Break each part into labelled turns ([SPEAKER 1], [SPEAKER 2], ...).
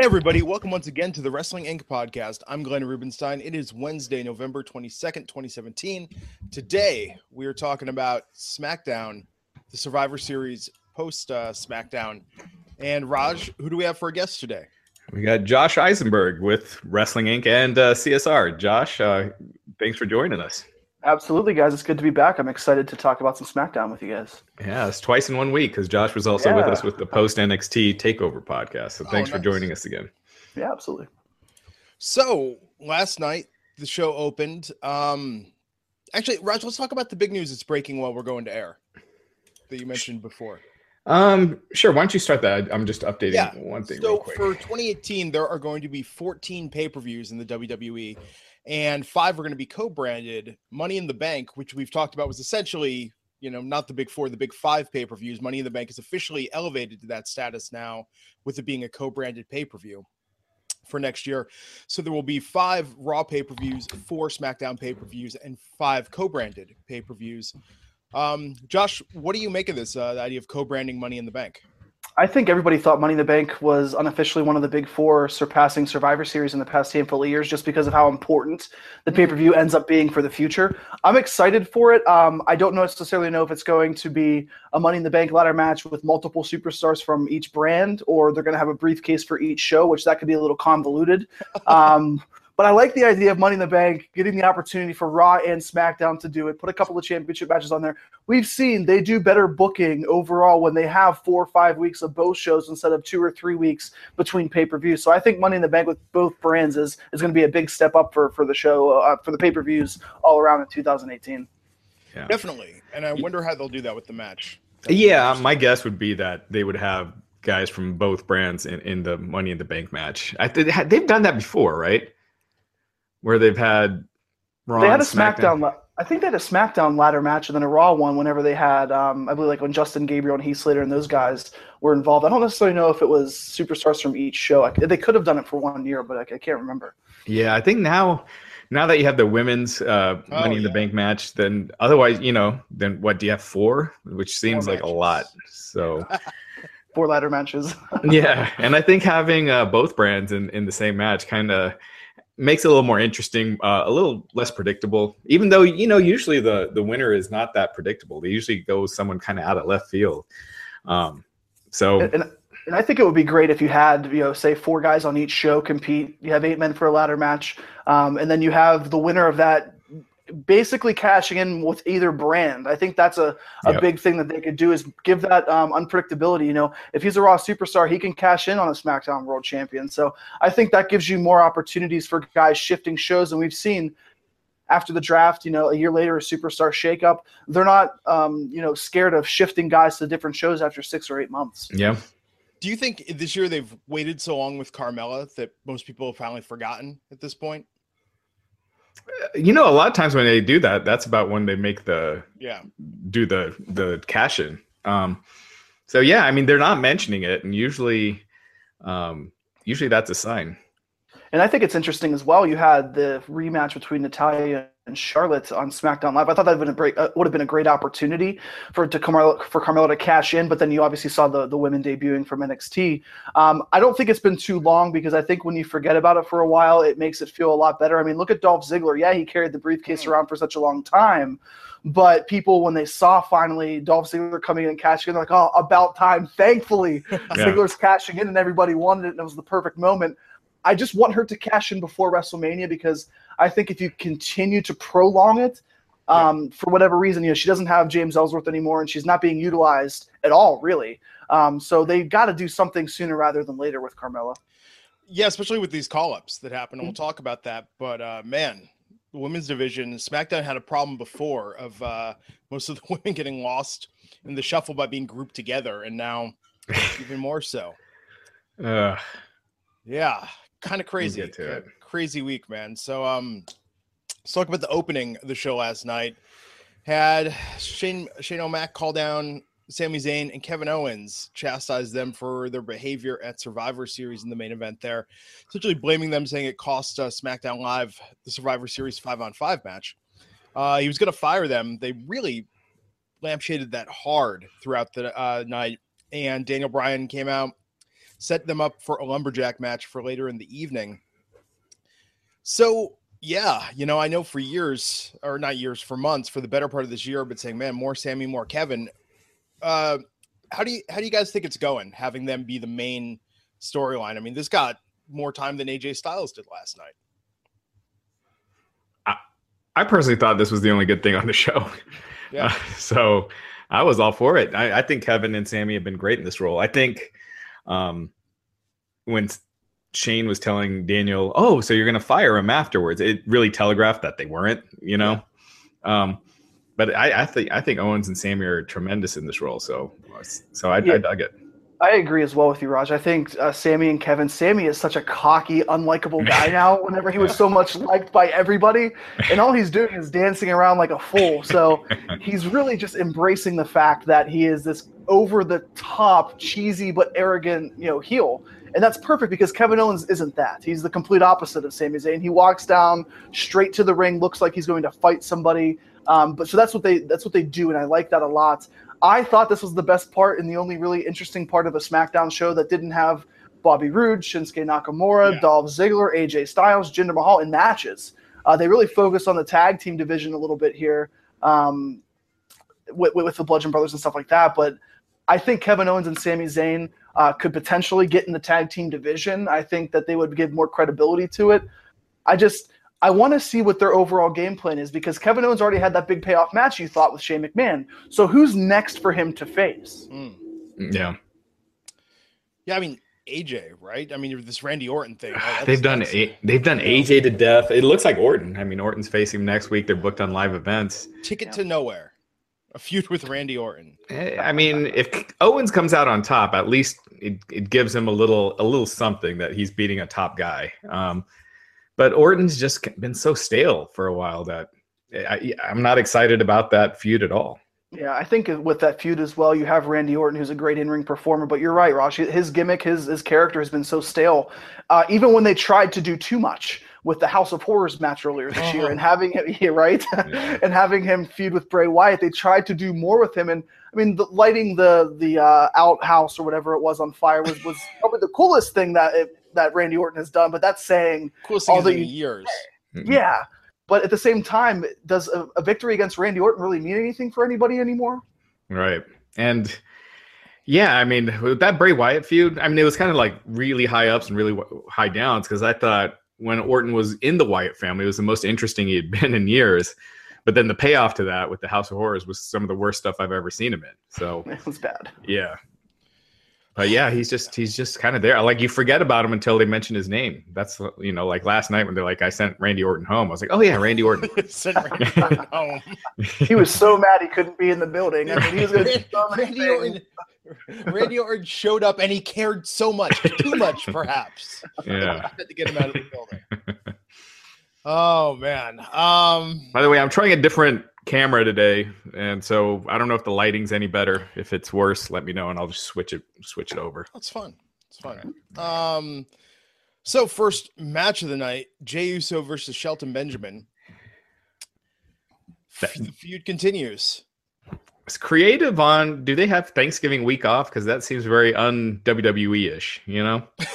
[SPEAKER 1] Everybody, welcome once again to the Wrestling Inc. podcast. I'm Glenn Rubenstein. It is Wednesday, November 22nd, 2017. Today, we are talking about SmackDown, the Survivor Series post uh, SmackDown. And Raj, who do we have for a guest today?
[SPEAKER 2] We got Josh Eisenberg with Wrestling Inc. and uh, CSR. Josh, uh, thanks for joining us.
[SPEAKER 3] Absolutely, guys. It's good to be back. I'm excited to talk about some SmackDown with you guys.
[SPEAKER 2] Yeah, it's twice in one week because Josh was also yeah. with us with the post NXT Takeover podcast. So thanks oh, nice. for joining us again.
[SPEAKER 3] Yeah, absolutely.
[SPEAKER 1] So last night the show opened. Um, actually, Raj, let's talk about the big news that's breaking while we're going to air that you mentioned before.
[SPEAKER 2] Um, sure. Why don't you start that? I'm just updating yeah. one thing.
[SPEAKER 1] So for 2018, there are going to be 14 pay per views in the WWE and five are going to be co-branded. Money in the Bank, which we've talked about, was essentially you know not the big four, the big five pay-per-views. Money in the Bank is officially elevated to that status now, with it being a co-branded pay-per-view for next year. So there will be five Raw pay-per-views, four SmackDown pay-per-views, and five co-branded pay-per-views. Um, Josh, what do you make of this uh, the idea of co-branding Money in the Bank?
[SPEAKER 3] I think everybody thought Money in the Bank was unofficially one of the big four, surpassing Survivor Series in the past handful of years, just because of how important the mm-hmm. pay per view ends up being for the future. I'm excited for it. Um, I don't necessarily know if it's going to be a Money in the Bank ladder match with multiple superstars from each brand, or they're going to have a briefcase for each show, which that could be a little convoluted. Um, but I like the idea of Money in the Bank, getting the opportunity for Raw and SmackDown to do it, put a couple of championship matches on there. We've seen they do better booking overall when they have four or five weeks of both shows instead of two or three weeks between pay per views. So I think Money in the Bank with both brands is, is going to be a big step up for, for the show, uh, for the pay per views all around in 2018.
[SPEAKER 1] Yeah. Definitely. And I wonder how they'll do that with the match.
[SPEAKER 2] Yeah, my guess would be that they would have guys from both brands in, in the Money in the Bank match. I, they've done that before, right? Where they've had
[SPEAKER 3] Raw they had a SmackDown. SmackDown. I think they had a SmackDown ladder match and then a Raw one whenever they had, um, I believe, like when Justin Gabriel and Heath Slater and those guys were involved. I don't necessarily know if it was superstars from each show. I, they could have done it for one year, but I, I, can't remember.
[SPEAKER 2] Yeah, I think now, now that you have the women's uh, oh, Money in the Bank match, then otherwise, you know, then what do you have four? Which seems four like matches. a lot. So.
[SPEAKER 3] four ladder matches.
[SPEAKER 2] yeah, and I think having uh, both brands in, in the same match kind of makes it a little more interesting, uh, a little less predictable. Even though you know usually the the winner is not that predictable. They usually go someone kind of out of left field. Um, so.
[SPEAKER 3] And, and, and I think it would be great if you had, you know, say four guys on each show compete. You have eight men for a ladder match, um, and then you have the winner of that basically cashing in with either brand. I think that's a, a yep. big thing that they could do is give that um, unpredictability. You know, if he's a Raw superstar, he can cash in on a SmackDown World Champion. So I think that gives you more opportunities for guys shifting shows. And we've seen after the draft, you know, a year later, a superstar shakeup. They're not, um, you know, scared of shifting guys to different shows after six or eight months.
[SPEAKER 2] Yeah.
[SPEAKER 1] Do you think this year they've waited so long with Carmella that most people have finally forgotten at this point?
[SPEAKER 2] You know, a lot of times when they do that, that's about when they make the
[SPEAKER 1] yeah
[SPEAKER 2] do the the cash in. Um, so yeah, I mean they're not mentioning it, and usually, um, usually that's a sign.
[SPEAKER 3] And I think it's interesting as well. You had the rematch between Natalya and Charlotte on SmackDown Live. I thought that would have been a, uh, would have been a great opportunity for to Carmella, for Carmella to cash in. But then you obviously saw the the women debuting from NXT. Um, I don't think it's been too long because I think when you forget about it for a while, it makes it feel a lot better. I mean, look at Dolph Ziggler. Yeah, he carried the briefcase mm. around for such a long time. But people, when they saw finally Dolph Ziggler coming in and cashing in, they're like, "Oh, about time!" Thankfully, yeah. Ziggler's cashing in, and everybody wanted it, and it was the perfect moment. I just want her to cash in before WrestleMania because I think if you continue to prolong it, um, yeah. for whatever reason, you know, she doesn't have James Ellsworth anymore, and she's not being utilized at all, really. Um, so they've got to do something sooner rather than later with Carmella.
[SPEAKER 1] Yeah, especially with these call-ups that happen, and we'll mm-hmm. talk about that. But uh, man, the women's division, SmackDown had a problem before of uh, most of the women getting lost in the shuffle by being grouped together, and now even more so.
[SPEAKER 2] Uh,
[SPEAKER 1] Yeah, kind of crazy.
[SPEAKER 2] get to it.
[SPEAKER 1] Crazy week, man. So um let's talk about the opening of the show last night. Had Shane Shane O'Mac call down Sami Zayn and Kevin Owens, chastised them for their behavior at Survivor Series in the main event there, essentially blaming them, saying it cost uh, SmackDown Live the Survivor Series five on five match. Uh, he was going to fire them. They really lampshaded that hard throughout the uh, night, and Daniel Bryan came out, set them up for a lumberjack match for later in the evening. So yeah, you know, I know for years, or not years, for months, for the better part of this year, I've been saying, man, more Sami, more Kevin. Uh, how do you how do you guys think it's going? Having them be the main storyline. I mean, this got more time than AJ Styles did last night.
[SPEAKER 2] I personally thought this was the only good thing on the show.
[SPEAKER 1] Yeah.
[SPEAKER 2] Uh, so I was all for it. I, I think Kevin and Sami have been great in this role. I think um, when Shane was telling Daniel, "Oh, so you're going to fire him afterwards," it really telegraphed that they weren't. You know, um, but I, I think I think Owens and Sami are tremendous in this role. So so I,
[SPEAKER 3] Yeah.
[SPEAKER 2] I dug it.
[SPEAKER 3] I agree as well with you, Raj. I think uh, Sami and Kevin. Sami is such a cocky, unlikable guy now. Whenever he was so much liked by everybody, and all he's doing is dancing around like a fool. So he's really just embracing the fact that he is this over-the-top, cheesy but arrogant, you know, heel. And that's perfect because Kevin Owens isn't that. He's the complete opposite of Sami Zayn. He walks down straight to the ring, looks like he's going to fight somebody. Um, but so that's what they that's what they do, and I like that a lot. I thought this was the best part and the only really interesting part of a SmackDown show that didn't have Bobby Roode, Shinsuke Nakamura,
[SPEAKER 1] Yeah.
[SPEAKER 3] Dolph Ziggler, AJ Styles, Jinder Mahal in matches. Uh, they really focused on the tag team division a little bit here um, with, with the Bludgeon Brothers and stuff like that. But I think Kevin Owens and Sami Zayn uh, could potentially get in the tag team division. I think that they would give more credibility to it. I just I want to see what their overall game plan is because Kevin Owens already had that big payoff match you thought with Shane McMahon. So who's next for him to face?
[SPEAKER 1] Mm.
[SPEAKER 2] Yeah,
[SPEAKER 1] Yeah, I mean AJ, right? I mean this Randy Orton thing. right?
[SPEAKER 2] They've done a, they've done AJ to death. It looks like Orton. I mean, Orton's facing him next week. They're booked on live events.
[SPEAKER 1] ticket to nowhere. A feud with Randy Orton.
[SPEAKER 2] Eh, I mean, if Owens comes out on top, at least it, it gives him a little a little something that he's beating a top guy. Um, but Orton's just been so stale for a while that I, I'm not excited about that feud at all.
[SPEAKER 3] Yeah, I think with that feud as well, you have Randy Orton, who's a great in-ring performer. But you're right, Rosh. His gimmick, his his character has been so stale. Uh, even when they tried to do too much with the House of Horrors match earlier this year,
[SPEAKER 1] Uh-huh.
[SPEAKER 3] and having him, yeah, right,
[SPEAKER 2] Yeah.
[SPEAKER 3] and having him feud with Bray Wyatt, they tried to do more with him. And I mean, the, lighting the the uh, outhouse or whatever it was on fire was was probably the coolest thing that it, that Randy Orton has done. But that's saying
[SPEAKER 1] Coolest
[SPEAKER 3] All the-
[SPEAKER 1] years.
[SPEAKER 2] Mhm.
[SPEAKER 3] yeah. But at the same time, does a, a victory against Randy Orton really mean anything for anybody anymore?
[SPEAKER 2] Right. And yeah, I mean, with that Bray Wyatt feud, I mean, it was kind of like really high ups and really high downs because I thought when Orton was in the Wyatt family, it was the most interesting he had been in years. But then the payoff to that with the House of Horrors was some of the worst stuff I've ever seen him in. So
[SPEAKER 3] It was bad.
[SPEAKER 2] yeah. But yeah, he's just he's just kind of there. Like you forget about him until they mention his name. That's you know, like last night when they're like, I sent Randy Orton home. I was like, oh yeah, Randy Orton.
[SPEAKER 1] Send Randy Orton home.
[SPEAKER 3] He was so mad he couldn't be in the building. I mean, he was going to do
[SPEAKER 1] Randy,
[SPEAKER 3] so
[SPEAKER 1] Randy
[SPEAKER 3] things.
[SPEAKER 1] Orton, Randy Orton showed up and he cared so much, too much perhaps.
[SPEAKER 2] Yeah.
[SPEAKER 1] Had to get him out of the building. Oh man. Um
[SPEAKER 2] By the way, I'm trying a different camera today, and so I don't know if the lighting's any better. If it's worse, let me know, and I'll just switch it switch it over.
[SPEAKER 1] That's fun. It's fun. Um, so first match of the night: Jey Uso versus Shelton Benjamin. F- The feud continues.
[SPEAKER 2] It's creative on. Do they have Thanksgiving week off? Because that seems very un WWE ish. You know.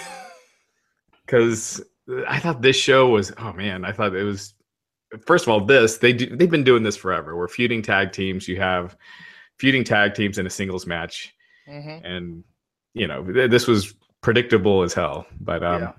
[SPEAKER 2] Because I thought this show was. Oh man, I thought it was. First of all, this they do. They've been doing this forever. We're feuding tag teams. You have feuding tag teams in a singles match.
[SPEAKER 1] Mhm.
[SPEAKER 2] and you know th- this was predictable as hell but um
[SPEAKER 3] Yeah.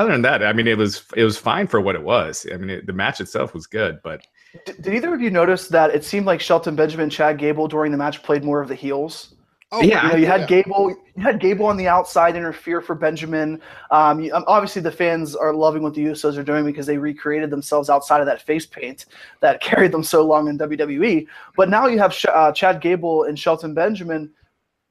[SPEAKER 2] other than that i mean it was it was fine for what it was i mean it, the match itself was good but
[SPEAKER 3] Did, did either of you notice that it seemed like Shelton Benjamin, Chad Gable during the match played more of the heels?
[SPEAKER 1] Oh,
[SPEAKER 2] Yeah,
[SPEAKER 3] You know, you had
[SPEAKER 1] yeah.
[SPEAKER 3] Gable, you had Gable on the outside interfere for Benjamin. Um, you, um, obviously, the fans are loving what the Usos are doing because they recreated themselves outside of that face paint that carried them so long in WWE. But now you have Sh- uh, Chad Gable and Shelton Benjamin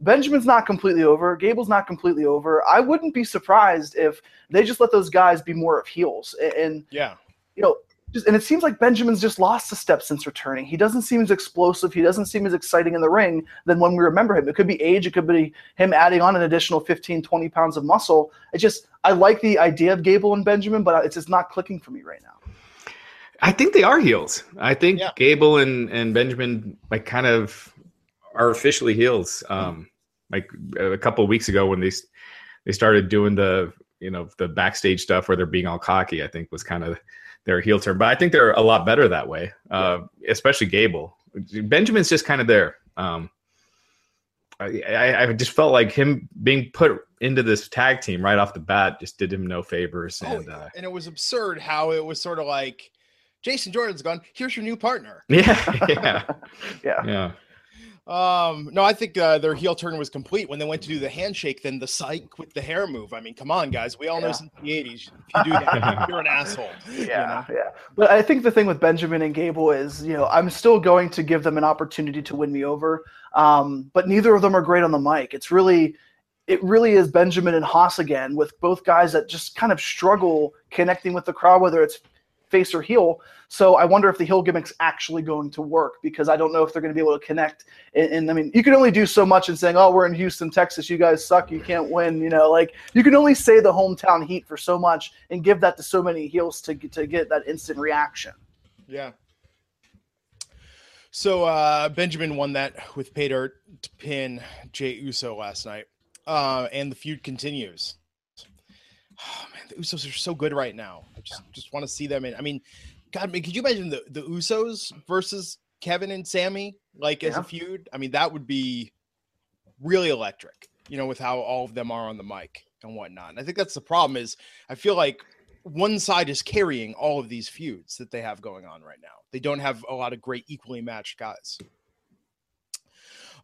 [SPEAKER 3] Benjamin's not completely over. Gable's not completely over. I wouldn't be surprised if they just let those guys be more of heels. And
[SPEAKER 1] yeah,
[SPEAKER 3] you know, just, and it seems like Benjamin's just lost a step since returning. He doesn't seem as explosive. He doesn't seem as exciting in the ring than when we remember him. It could be age. It could be him adding on an additional 15, 20 pounds of muscle. It just, I like the idea of Gable and Benjamin, but it's just not clicking for me right now.
[SPEAKER 2] I think they are heels. I think yeah. Gable and, and Benjamin like kind of are officially heels. Um, like a couple weeks ago when they they started doing the you know the backstage stuff where they're being all cocky, I think was kind of their heel turn. But I think they're a lot better that way, uh, especially Gable. Benjamin's just kind of there. Um, I, I, just felt like him being put into this tag team right off the bat just did him no favors. Oh, and,
[SPEAKER 1] uh, and it was absurd how it was sort of like Jason Jordan's gone. Here's your new partner.
[SPEAKER 2] Yeah, yeah,
[SPEAKER 3] yeah,
[SPEAKER 2] yeah.
[SPEAKER 1] Um, no, I think uh, their heel turn was complete when they went to do the handshake, then the psych with the hair move. I mean, come on, guys. We all yeah. know since the 80s, if you do that, you're an asshole.
[SPEAKER 3] Yeah, you know? yeah. But I think the thing with Benjamin and Gable is, you know, I'm still going to give them an opportunity to win me over. Um, but neither of them are great on the mic. It's really, it really is Benjamin and Haas again, with both guys that just kind of struggle connecting with the crowd, whether it's face or heel. So I wonder if the heel gimmick's actually going to work because I don't know if they're going to be able to connect. And, and, I mean, you can only do so much in saying, "Oh, we're in Houston, Texas. You guys suck. You can't win." You know, like you can only say the hometown heat for so much and give that to so many heels to to get that instant reaction.
[SPEAKER 1] Yeah. So uh, Benjamin won that with pay dirt to pin Jey Uso last night, uh, and the feud continues. Oh man, the Usos are so good right now. I just just want to see them in. I mean, God, I mean, could you imagine the the Usos versus Kevin and Sami like as a feud? I mean, that would be really electric. You know, with how all of them are on the mic and whatnot. And I think that's the problem. Is I feel like one side is carrying all of these feuds that they have going on right now. They don't have a lot of great equally matched guys.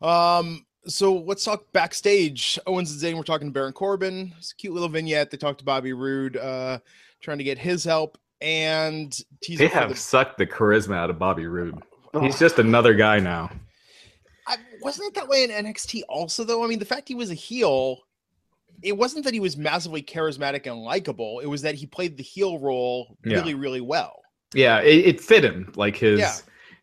[SPEAKER 1] Um, so let's talk backstage. Owens and Zayn were talking to Baron Corbin. It's a cute little vignette. They talked to Bobby Roode, uh, trying to get his help. And
[SPEAKER 2] they have the... sucked the charisma out of Bobby Roode. Oh. He's just another guy now.
[SPEAKER 1] I, wasn't it that way in NXT also, though? I mean, the fact he was a heel, it wasn't that he was massively charismatic and likable. It was that he played the heel role really, yeah. really well.
[SPEAKER 2] Yeah, it, it, fit him. Like his. Yeah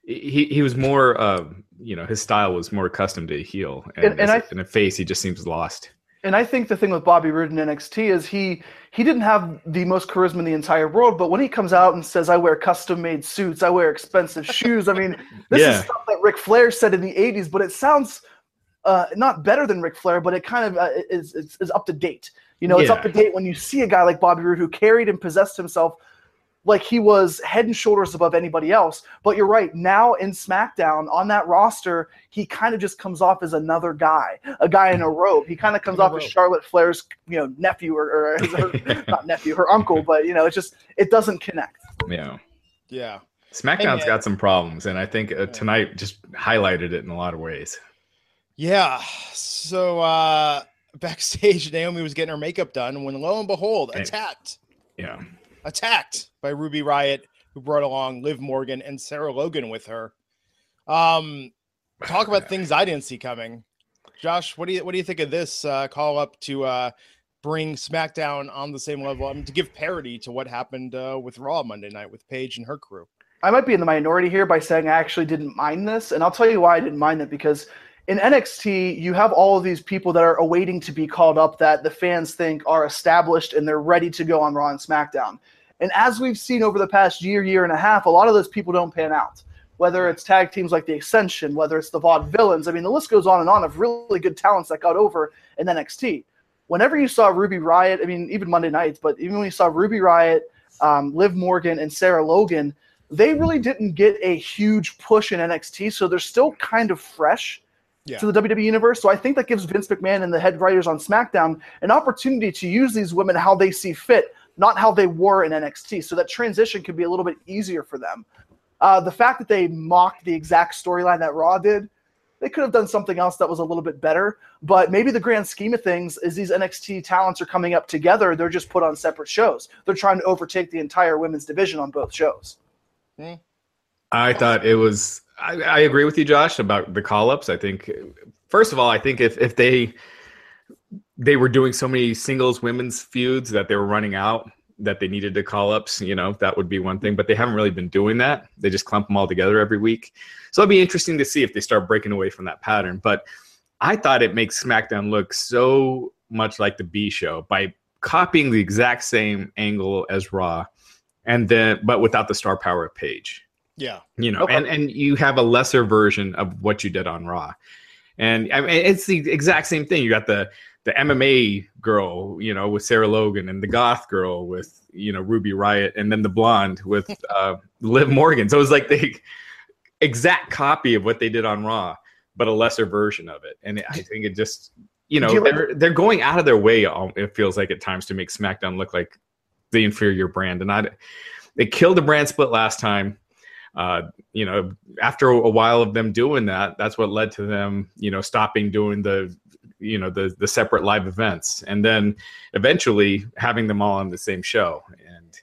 [SPEAKER 2] he he was more uh, you know his style was more accustomed to heel and, and, and I, in a face he just seems lost
[SPEAKER 3] and I think the thing with Bobby Roode in NXT is he he didn't have the most charisma in the entire world, but when he comes out and says, "I wear custom made suits, I wear expensive shoes," I mean, this yeah. is stuff that Ric Flair said in the '80s, but it sounds uh, not better than Ric Flair, but it kind of uh, is, is, is up to date. You know, it's up to date when you see a guy like Bobby Roode who carried and possessed himself like he was head and shoulders above anybody else. But you're right. Now in SmackDown on that roster, he kind of just comes off as another guy, a guy in a robe. He kind of comes off as Charlotte Flair's, you know, nephew or, or her, not nephew, her uncle. But you know, it's just it doesn't connect.
[SPEAKER 2] Yeah.
[SPEAKER 1] Yeah.
[SPEAKER 2] SmackDown's hey, got some problems, and I think uh, tonight just highlighted it in a lot of ways.
[SPEAKER 1] Yeah. So uh backstage, Naomi was getting her makeup done when lo and behold, attacked.
[SPEAKER 2] Yeah
[SPEAKER 1] attacked by Ruby Riott, who brought along Liv Morgan and Sarah Logan with her. Um, talk about things I didn't see coming. Josh, what do you what do you think of this uh, call up to uh, bring SmackDown on the same level? I mean, to give parity to what happened uh, with Raw Monday night with Paige and her crew.
[SPEAKER 3] I might be in the minority here by saying I actually didn't mind this, and I'll tell you why I didn't mind it because in NXT, you have all of these people that are awaiting to be called up that the fans think are established and they're ready to go on Raw and SmackDown. And as we've seen over the past year, year and a half, a lot of those people don't pan out. Whether it's tag teams like the Ascension, whether it's the Vaudevillains, I mean, the list goes on and on of really good talents that got over in NXT. Whenever you saw Ruby Riott, I mean, even Monday nights, but even when you saw Ruby Riott, um, Liv Morgan, and Sarah Logan, they really didn't get a huge push in NXT, so they're still kind of fresh yeah. to the WWE universe. So I think that gives Vince McMahon and the head writers on SmackDown an opportunity to use these women how they see fit, not how they were in NXT. So that transition could be a little bit easier for them. Uh, the fact that they mocked the exact storyline that Raw did, they could have done something else that was a little bit better. But maybe the grand scheme of things is these NXT talents are coming up together. They're just put on separate shows. They're trying to overtake the entire women's division on both shows.
[SPEAKER 2] Hmm. I thought it was I, I, agree with you, Josh, about the call ups. I think first of all, I think if if they they were doing so many singles women's feuds that they were running out that they needed to call ups, you know, that would be one thing. But they haven't really been doing that. They just clump them all together every week. So it'll be interesting to see if they start breaking away from that pattern. But I thought it makes SmackDown look so much like the B show by copying the exact same angle as Raw, and then but without the star power of Paige.
[SPEAKER 1] Yeah,
[SPEAKER 2] you know, okay. and and you have a lesser version of what you did on Raw, and I mean it's the exact same thing. You got the the MMA girl, you know, with Sarah Logan, and the goth girl with you know Ruby Riott, and then the blonde with uh, Liv Morgan. So it was like the exact copy of what they did on Raw, but a lesser version of it. And I think it just, you know, they're they're going out of their way. It feels like at times to make SmackDown look like the inferior brand, and I they killed the brand split last time. Uh, you know, after a while of them doing that, that's what led to them, you know, stopping doing the you know the the separate live events and then eventually having them all on the same show and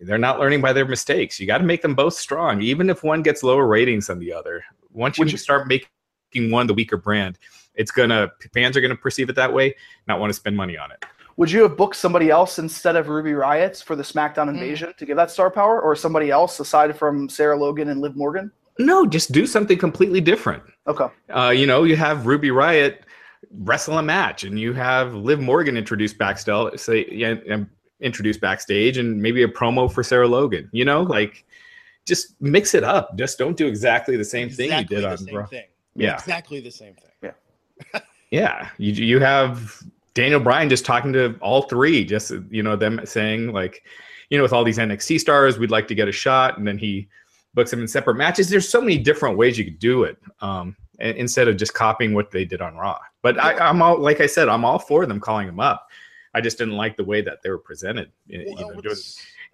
[SPEAKER 2] they're not learning by their mistakes you got to make them both strong even if one gets lower ratings than the other once you, you start making one the weaker brand it's gonna fans are gonna perceive it that way not want to spend money on it
[SPEAKER 3] would you have booked somebody else instead of Ruby Riott's for the SmackDown hmm. Invasion mm. to give that star power, or somebody else aside from Sarah Logan and Liv Morgan?
[SPEAKER 2] No, just do something completely different.
[SPEAKER 3] Okay.
[SPEAKER 2] Uh, you know, you have Ruby Riott wrestle a match and you have Liv Morgan introduced backstage, say, yeah, introduced backstage and maybe a promo for Sarah Logan, you know, like just mix it up. Just don't do exactly the same exactly thing you did on Raw. Thing.
[SPEAKER 1] Yeah. Exactly the same thing.
[SPEAKER 3] Yeah.
[SPEAKER 2] yeah. You, you have Daniel Bryan just talking to all three, just, you know, them saying like, you know, with all these NXT stars, we'd like to get a shot. And then he books them in separate matches. There's so many different ways you could do it. Um, instead of just copying what they did on Raw. But I, am all like I said, I'm all for them calling them up. I just didn't like the way that they were presented. You know, doing,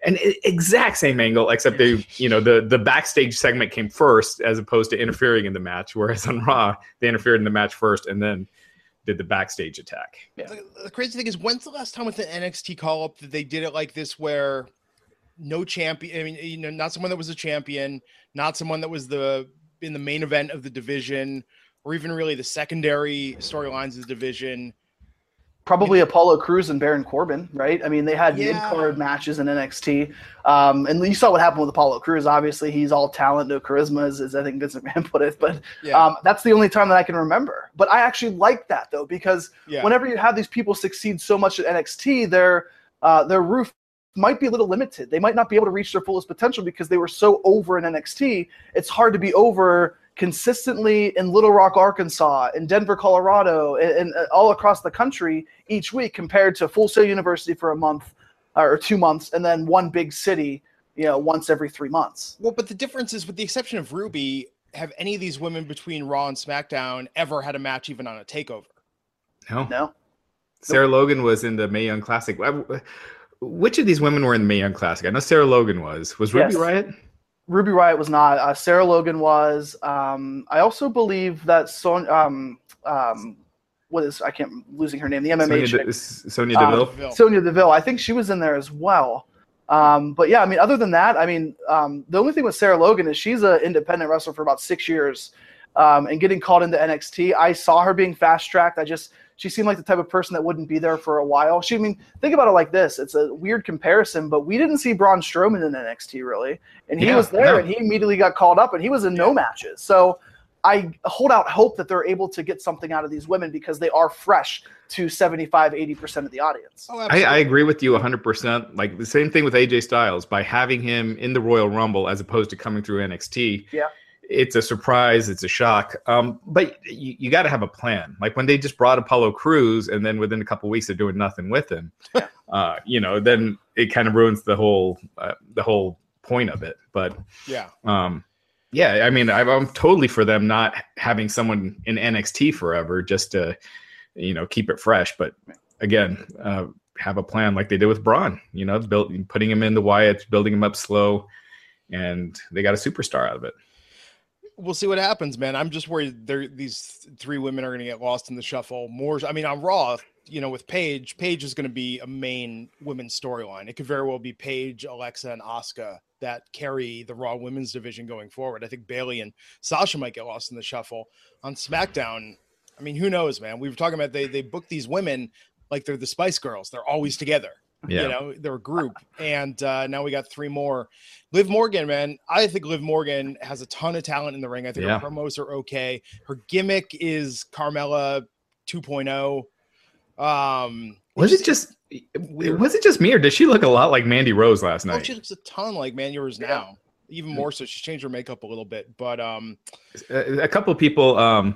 [SPEAKER 2] and exact same angle, except they, you know, the the backstage segment came first as opposed to interfering in the match. Whereas on Raw, they interfered in the match first and then did the backstage attack.
[SPEAKER 1] Yeah. The, the crazy thing is, when's the last time with an NXT call up that they did it like this, where no champion? I mean, you know, not someone that was a champion, not someone that was the in the main event of the division or even really the secondary storylines of the division.
[SPEAKER 3] Probably Apollo Crews and Baron Corbin, right? I mean, they had yeah. mid card matches in NXT, um, and you saw what happened with Apollo Crews. Obviously, he's all talent, no charisma, as, as I think Vince McMahon put it. But yeah. um, that's the only time that I can remember. But I actually like that though, because yeah. whenever you have these people succeed so much at NXT, their uh, their roof might be a little limited. They might not be able to reach their fullest potential because they were so over in NXT. It's hard to be over consistently in Little Rock, Arkansas, in Denver, Colorado, and, and uh, all across the country each week compared to Full Sail University for a month or two months, and then one big city, you know, once every three months.
[SPEAKER 1] Well, but the difference is, with the exception of Ruby, have any of these women between Raw and SmackDown ever had a match even on a takeover?
[SPEAKER 2] No.
[SPEAKER 3] No.
[SPEAKER 2] Sarah Logan was in the Mae Young Classic which of these women were in the Mae Young Classic? I know Sarah Logan was. Was Ruby yes. Riott?
[SPEAKER 3] Ruby Riott was not. Uh, Sarah Logan was. Um, I also believe that Son. Um, um, what is I can't losing her name. The MMA
[SPEAKER 2] Sonya, De, Sonya Deville.
[SPEAKER 3] Um, Sonya Deville. I think she was in there as well. Um, but yeah, I mean, other than that, I mean, um, the only thing with Sarah Logan is she's an independent wrestler for about six years, um, and getting called into NXT. I saw her being fast tracked. I just she seemed like the type of person that wouldn't be there for a while. She, I mean, think about it like this: it's a weird comparison, but we didn't see Braun Strowman in NXT really, and he yeah, was there, no. and he immediately got called up, and he was in no matches. So I hold out hope that they're able to get something out of these women because they are fresh to 75, 80% of the audience.
[SPEAKER 2] Oh, I, I, agree with you 100%. Like the same thing with AJ Styles by having him in the Royal Rumble as opposed to coming through NXT.
[SPEAKER 3] Yeah
[SPEAKER 2] it's a surprise, it's a shock. Um, but you, you got to have a plan. Like when they just brought Apollo Crews, and then within a couple weeks they're doing nothing with him. uh, you know, then it kind of ruins the whole uh, the whole point of it. But
[SPEAKER 1] yeah,
[SPEAKER 2] um, yeah. I mean, I'm totally for them not having someone in NXT forever just to you know keep it fresh. But again, uh, have a plan like they did with Braun. You know, build, putting him in the Wyatt, building him up slow, and they got a superstar out of it
[SPEAKER 1] we'll see what happens, man. I'm just worried there these three women are going to get lost in the shuffle. More, I mean, on Raw, you know, with Paige, Paige is going to be a main women's storyline. It could very well be Paige, Alexa, and Asuka that carry the Raw women's division going forward. I think Bayley and Sasha might get lost in the shuffle. On SmackDown, I mean, who knows, man? We were talking about they they book these women like they're the Spice Girls. They're always together.
[SPEAKER 2] Yeah.
[SPEAKER 1] You know, they're a group. And uh, now we got three more. Liv Morgan, man. I think Liv Morgan has a ton of talent in the ring. I think
[SPEAKER 2] Yeah.
[SPEAKER 1] her promos are okay. Her gimmick is Carmella 2.0. Um
[SPEAKER 2] Was it just was it just me or did she look a lot like Mandy Rose last
[SPEAKER 1] Oh,
[SPEAKER 2] night?
[SPEAKER 1] she looks a ton like Manuers
[SPEAKER 3] Yeah.
[SPEAKER 1] now. Even more so. She's changed her makeup a little bit. But um
[SPEAKER 2] a a couple of people um,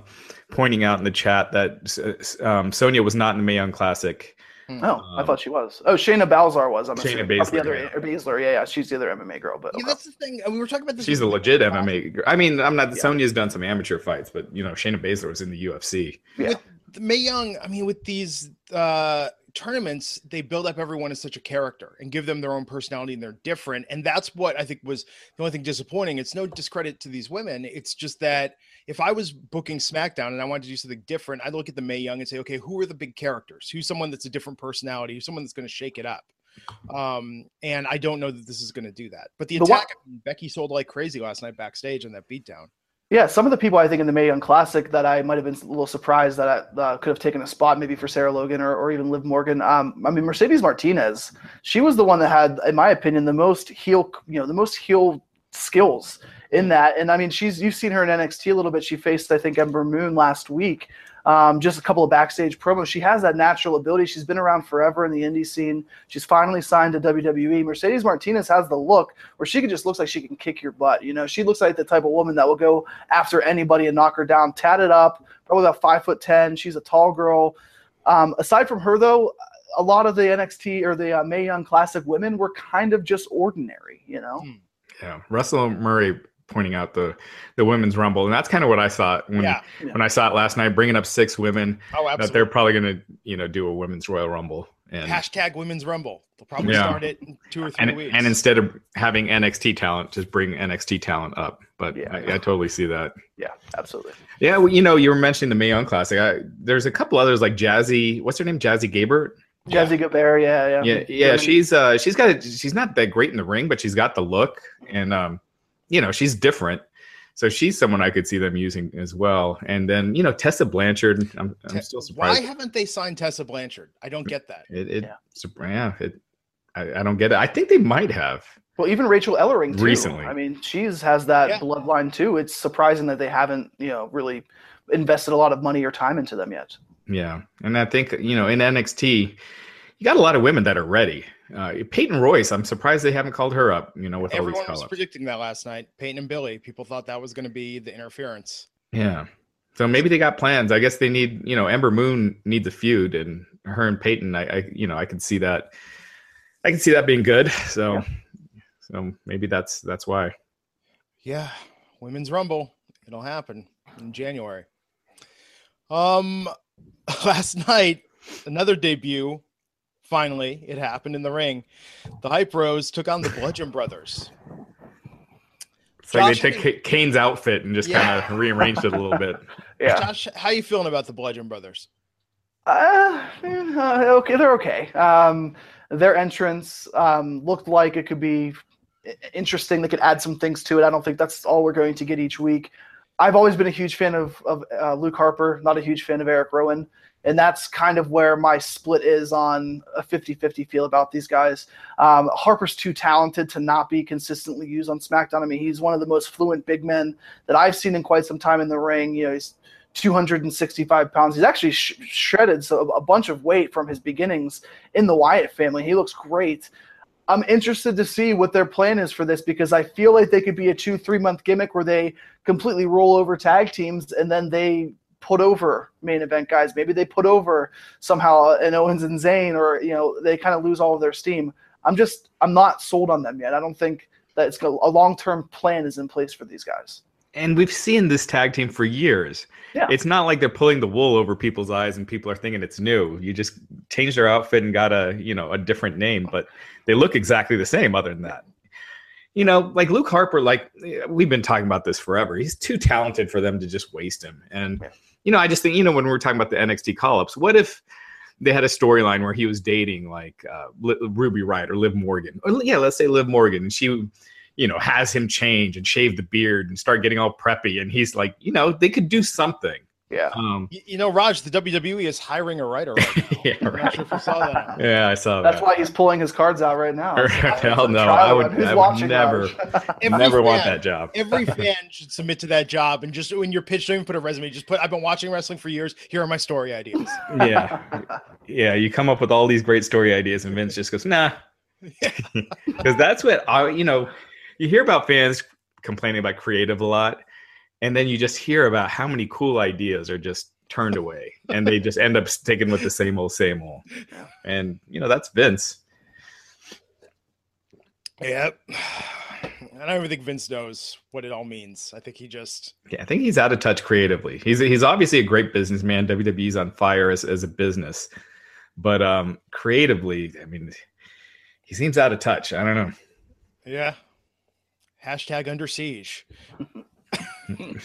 [SPEAKER 2] pointing out in the chat that uh, um, Sonya was not in the Mae Young Classic.
[SPEAKER 3] Oh, I
[SPEAKER 2] Um,
[SPEAKER 3] thought she was. Oh, Shayna Baszler was. I'm
[SPEAKER 2] Shayna
[SPEAKER 3] assuming. Oh, the
[SPEAKER 2] Baszler,
[SPEAKER 3] other
[SPEAKER 2] yeah.
[SPEAKER 3] Baszler, yeah, yeah, she's the other MMA girl. But
[SPEAKER 1] yeah, that's the thing. We were talking about this.
[SPEAKER 2] She's a legit MMA. girl. I mean, I'm not.
[SPEAKER 3] Yeah.
[SPEAKER 2] Sonya's done some amateur fights, but you know, Shayna Baszler was in the UFC.
[SPEAKER 3] Yeah.
[SPEAKER 1] with Mae Young, I mean, with these uh tournaments, they build up everyone as such a character and give them their own personality and they're different. And that's what I think was the only thing disappointing. It's no discredit to these women. It's just that if I was booking SmackDown and I wanted to do something different, I'd look at the Mae Young and say, okay, who are the big characters? Who's someone that's a different personality? Who's someone that's going to shake it up? Um, and I don't know that this is going to do that. But the
[SPEAKER 3] The
[SPEAKER 1] attack, I mean, Becky sold like crazy last night backstage on that beatdown.
[SPEAKER 3] Yeah, some of the people I think in the Mae Young Classic that I might have been a little surprised that I uh, could have taken a spot maybe for Sarah Logan or, or even Liv Morgan. Um, I mean Mercedes Martinez, she was the one that had, in my opinion, the most heel, you know, the most heel skills in that. And I mean, she's you've seen her in NXT a little bit. She faced, I think, Ember Moon last week. Um, just a couple of backstage promos. She has that natural ability. She's been around forever in the indie scene. She's finally signed to WWE. Mercedes Martinez has the look where she just looks like she can kick your butt. You know, she looks like the type of woman that will go after anybody and knock her down, tatted up, probably about five foot ten. She's a tall girl. Um, aside from her, though, a lot of the NXT or the uh, Young Classic women were kind of just ordinary. You know,
[SPEAKER 2] Yeah, Russell Murray pointing out the the women's rumble, and that's kind of what I thought when
[SPEAKER 1] Yeah.
[SPEAKER 2] when I saw it last night, bringing up six women
[SPEAKER 1] Oh,
[SPEAKER 2] that they're probably going to you know do a women's Royal Rumble, and
[SPEAKER 1] Hashtag Women's Rumble. They'll probably
[SPEAKER 2] Yeah.
[SPEAKER 1] start it in two or three
[SPEAKER 2] and,
[SPEAKER 1] weeks.
[SPEAKER 2] and instead of having NXT talent, just bring NXT talent up. But
[SPEAKER 3] Yeah.
[SPEAKER 2] I, I totally see that.
[SPEAKER 3] yeah, absolutely.
[SPEAKER 2] Yeah, well, you know, you were mentioning the Mae Young Classic. I, there's a couple others like Jazzy. What's her name? Jazzy Gabert.
[SPEAKER 1] Yeah.
[SPEAKER 3] Jazzy Gabert, yeah, yeah,
[SPEAKER 2] Yeah, yeah. She's uh, she's got. A, she's not that great in the ring, but she's got the look, and um, you know, she's different. So she's someone I could see them using as well. And then you know, Tessa Blanchard. I'm, I'm
[SPEAKER 1] Te-
[SPEAKER 2] still
[SPEAKER 1] Why haven't they signed Tessa Blanchard? I don't get that.
[SPEAKER 2] It, it,
[SPEAKER 3] Yeah.
[SPEAKER 2] yeah. yeah it, I, I don't get it. I think they might have.
[SPEAKER 3] Well, even Rachel Ellering too.
[SPEAKER 2] Recently.
[SPEAKER 3] I mean, she's has that
[SPEAKER 1] Yeah.
[SPEAKER 3] bloodline too. It's surprising that they haven't, you know, really invested a lot of money or time into them yet.
[SPEAKER 2] Yeah, and I think you know in NXT, you got a lot of women that are ready. Uh, Peyton Royce, I'm surprised they haven't called her up. You know, with all these
[SPEAKER 1] was
[SPEAKER 2] call-ups.
[SPEAKER 1] predicting that last night. Peyton and Billie. People thought that was going to be the interference.
[SPEAKER 2] Yeah. So maybe they got plans. I guess they need, you know, Ember Moon needs a feud, and her and Peyton, I, I you know, I can see that. I can see that being good. So,
[SPEAKER 3] Yeah.
[SPEAKER 2] so maybe that's that's why.
[SPEAKER 1] Yeah, Women's Rumble. It'll happen in January. Um, last night, another debut. Finally, it happened in the ring. The Hype Bros took on the Bludgeon Brothers.
[SPEAKER 2] It's like
[SPEAKER 1] Josh,
[SPEAKER 2] they took Ka- Kane's outfit and just
[SPEAKER 1] Yeah.
[SPEAKER 2] kind of rearranged it a little bit.
[SPEAKER 3] Yeah.
[SPEAKER 1] Josh, how are you feeling about the Bludgeon Brothers?
[SPEAKER 3] Uh, uh, okay, they're okay. Um, their entrance um, looked like it could be interesting. They could add some things to it. I don't think that's all we're going to get each week. I've always been a huge fan of, of uh, Luke Harper, not a huge fan of Erick Rowan. And that's kind of where my split is on a 50 50 feel about these guys. Um, Harper's too talented to not be consistently used on SmackDown. I mean, he's one of the most fluent big men that I've seen in quite some time in the ring. You know, he's 265 pounds. He's actually sh- shredded so a bunch of weight from his beginnings in the Wyatt family. He looks great. I'm interested to see what their plan is for this because I feel like they could be a two, three month gimmick where they completely roll over tag teams and then they put over main event guys. Maybe they put over somehow an Owens and Zayn or, you know, they kind of lose all of their steam. I'm just, I'm not sold on them yet. I don't think that it's a long term plan is in place for these guys.
[SPEAKER 2] And we've seen this tag team for years.
[SPEAKER 3] Yeah.
[SPEAKER 2] It's not like they're pulling the wool over people's eyes and people are thinking it's new. You just changed their outfit and got a, you know, a different name, but they look exactly the same other than that. You know, like Luke Harper, like we've been talking about this forever. He's too talented for them to just waste him. And you know, I just think, you know, when we we're talking about the NXT call-ups, what if they had a storyline where he was dating like uh, Ruby Wright or Liv Morgan? Or yeah, let's say Liv Morgan and she you know, has him change and shave the beard and start getting all preppy. And he's like, you know, they could do something
[SPEAKER 3] Yeah.
[SPEAKER 2] Um,
[SPEAKER 1] You, you know, Raj, the WWE is hiring a writer right now.
[SPEAKER 2] yeah,
[SPEAKER 1] I'm not
[SPEAKER 2] right.
[SPEAKER 1] sure if you saw that.
[SPEAKER 2] Yeah, I saw that.
[SPEAKER 3] That's
[SPEAKER 2] that.
[SPEAKER 3] why he's pulling his cards out right now.
[SPEAKER 2] Hell no, I would, I would
[SPEAKER 3] watching,
[SPEAKER 2] never,
[SPEAKER 3] Raj?
[SPEAKER 1] Every
[SPEAKER 2] never want that job.
[SPEAKER 1] Every fan should submit to that job, and just when you're pitched, don't even put a resume. Just put, "I've been watching wrestling for years. Here are my story ideas."
[SPEAKER 2] yeah, yeah. You come up with all these great story ideas, and Vince just goes, "Nah," because that's what I, you know. You hear about fans complaining about creative a lot, and then you just hear about how many cool ideas are just turned away, and they just end up sticking with the same old, same old. And you know that's Vince.
[SPEAKER 1] Yep. I don't even think Vince knows what it all means. I think he just
[SPEAKER 2] Yeah, I think he's out of touch creatively. He's he's obviously a great businessman. WWE's on fire as, as a business, but um, creatively, I mean, he seems out of touch. I don't know.
[SPEAKER 1] yeah. Hashtag under siege. you,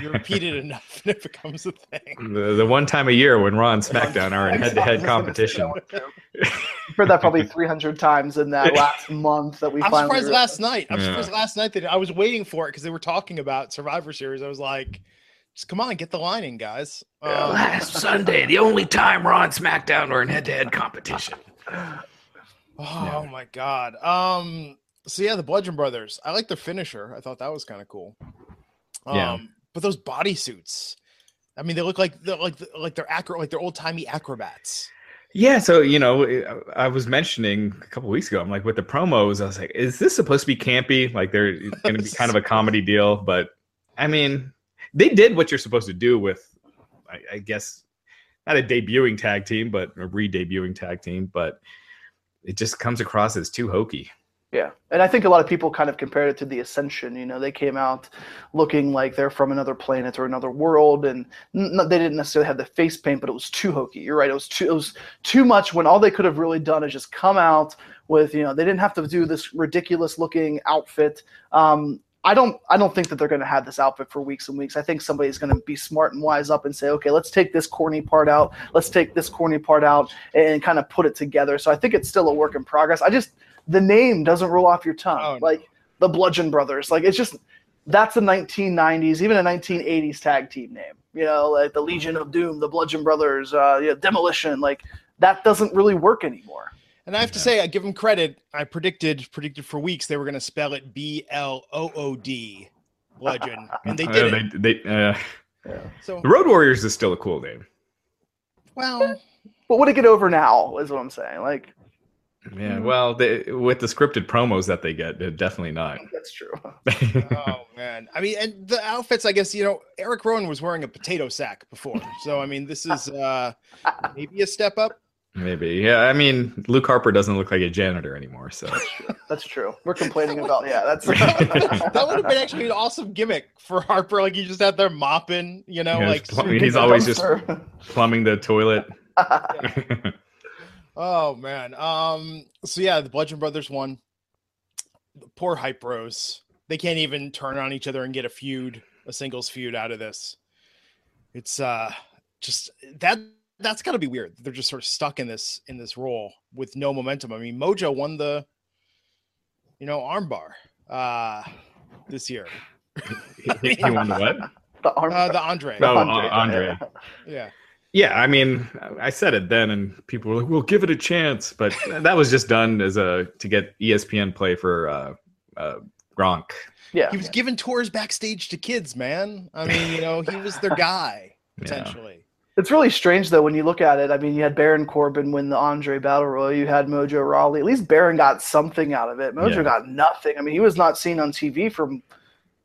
[SPEAKER 1] you repeat it enough and it becomes a thing.
[SPEAKER 2] The, the one time a year when Raw and SmackDown are in head to head competition.
[SPEAKER 3] I've heard that probably 300 times in that last month that we
[SPEAKER 1] I'm
[SPEAKER 3] finally.
[SPEAKER 1] surprised last night. I'm
[SPEAKER 2] Yeah.
[SPEAKER 1] surprised last night that I was waiting for it because they were talking about Survivor Series. I was like, just come on, get the line in, guys.
[SPEAKER 3] Yeah.
[SPEAKER 1] Um,
[SPEAKER 2] Last Sunday, the only time Raw and SmackDown were in head to head competition.
[SPEAKER 1] oh my god. Um. So yeah, the Bludgeon Brothers. I like their finisher. I thought that was kind of cool. Um,
[SPEAKER 2] Yeah.
[SPEAKER 1] But those bodysuits. I mean, they look like they're like like they're acro like they're old timey acrobats.
[SPEAKER 2] Yeah, so you know, I was mentioning a couple weeks ago. I'm like, with the promos, I was like, is this supposed to be campy? Like, they're going to be kind of a comedy deal, but I mean, they did what you're supposed to do with, I, I guess, not a debuting tag team, but a re-debuting tag team. But it just comes across as too hokey.
[SPEAKER 3] Yeah, and I think a lot of people kind of compared it to the Ascension. You know, they came out looking like they're from another planet or another world, and n- they didn't necessarily have the face paint, but it was too hokey. You're right; it was too it was too much. When all they could have really done is just come out with, you know, they didn't have to do this ridiculous looking outfit. Um, I don't I don't think that they're going to have this outfit for weeks and weeks. I think somebody's going to be smart and wise up and say, okay, let's take this corny part out, let's take this corny part out, and kind of put it together. So I think it's still a work in progress. I just the name doesn't roll off your tongue
[SPEAKER 1] Oh, no.
[SPEAKER 3] like the Bludgeon Brothers. Like it's just that's a 1990s, even a 1980s tag team name. You know, like the Legion of Doom, the Bludgeon Brothers, uh, you know, Demolition. Like that doesn't really work anymore.
[SPEAKER 1] And I have to say, I give them credit. I predicted predicted for weeks they were going to spell it B L O O D, Bludgeon, and they
[SPEAKER 2] Uh,
[SPEAKER 1] did it.
[SPEAKER 2] They, they, uh,
[SPEAKER 1] So
[SPEAKER 2] the Road Warriors is still a cool name.
[SPEAKER 1] well,
[SPEAKER 3] But would it get over now? Is what I'm saying. Like
[SPEAKER 2] Yeah, well, they, with the scripted promos that they get, they're definitely not.
[SPEAKER 3] that's true.
[SPEAKER 1] oh man. I mean, and the outfits. I guess you know Erick Rowan was wearing a potato sack before, so I mean, this is uh maybe a step up.
[SPEAKER 2] Maybe, yeah. I mean, Luke Harper doesn't look like a janitor anymore, so
[SPEAKER 3] That's true. We're complaining about yeah. That's
[SPEAKER 1] that would have been actually an awesome gimmick for Harper. Like he just out there mopping, you know,
[SPEAKER 2] Yeah,
[SPEAKER 1] like
[SPEAKER 2] just plumbing. he's always just plumbing the toilet.
[SPEAKER 1] Oh man. Um. So yeah, the Bludgeon Brothers won. The poor Hype Bros. They can't even turn on each other and get a feud, a singles feud out of this. It's uh just that that's got to be weird. They're just sort of stuck in this in this role with no momentum. I mean, Mojo won the you know armbar uh this year.
[SPEAKER 2] he won the what?
[SPEAKER 3] the arm.
[SPEAKER 1] Uh, the Andre.
[SPEAKER 2] Oh,
[SPEAKER 3] Andre,
[SPEAKER 2] Andre.
[SPEAKER 1] Yeah.
[SPEAKER 2] Yeah, I mean, I said it then, and people were like, "We'll give it a chance," but that was just done as a to get ESPN play for uh, uh, Gronk.
[SPEAKER 3] yeah.
[SPEAKER 1] He was giving tours backstage to kids, man. I mean, you know, he was their guy
[SPEAKER 2] Yeah.
[SPEAKER 1] potentially.
[SPEAKER 3] It's really strange though when you look at it. I mean, you had Baron Corbin win the Andre Battle Royal. You had Mojo Rawley. At least Baron got something out of it. Mojo
[SPEAKER 2] Yeah.
[SPEAKER 3] got nothing. I mean, he was not seen on TV for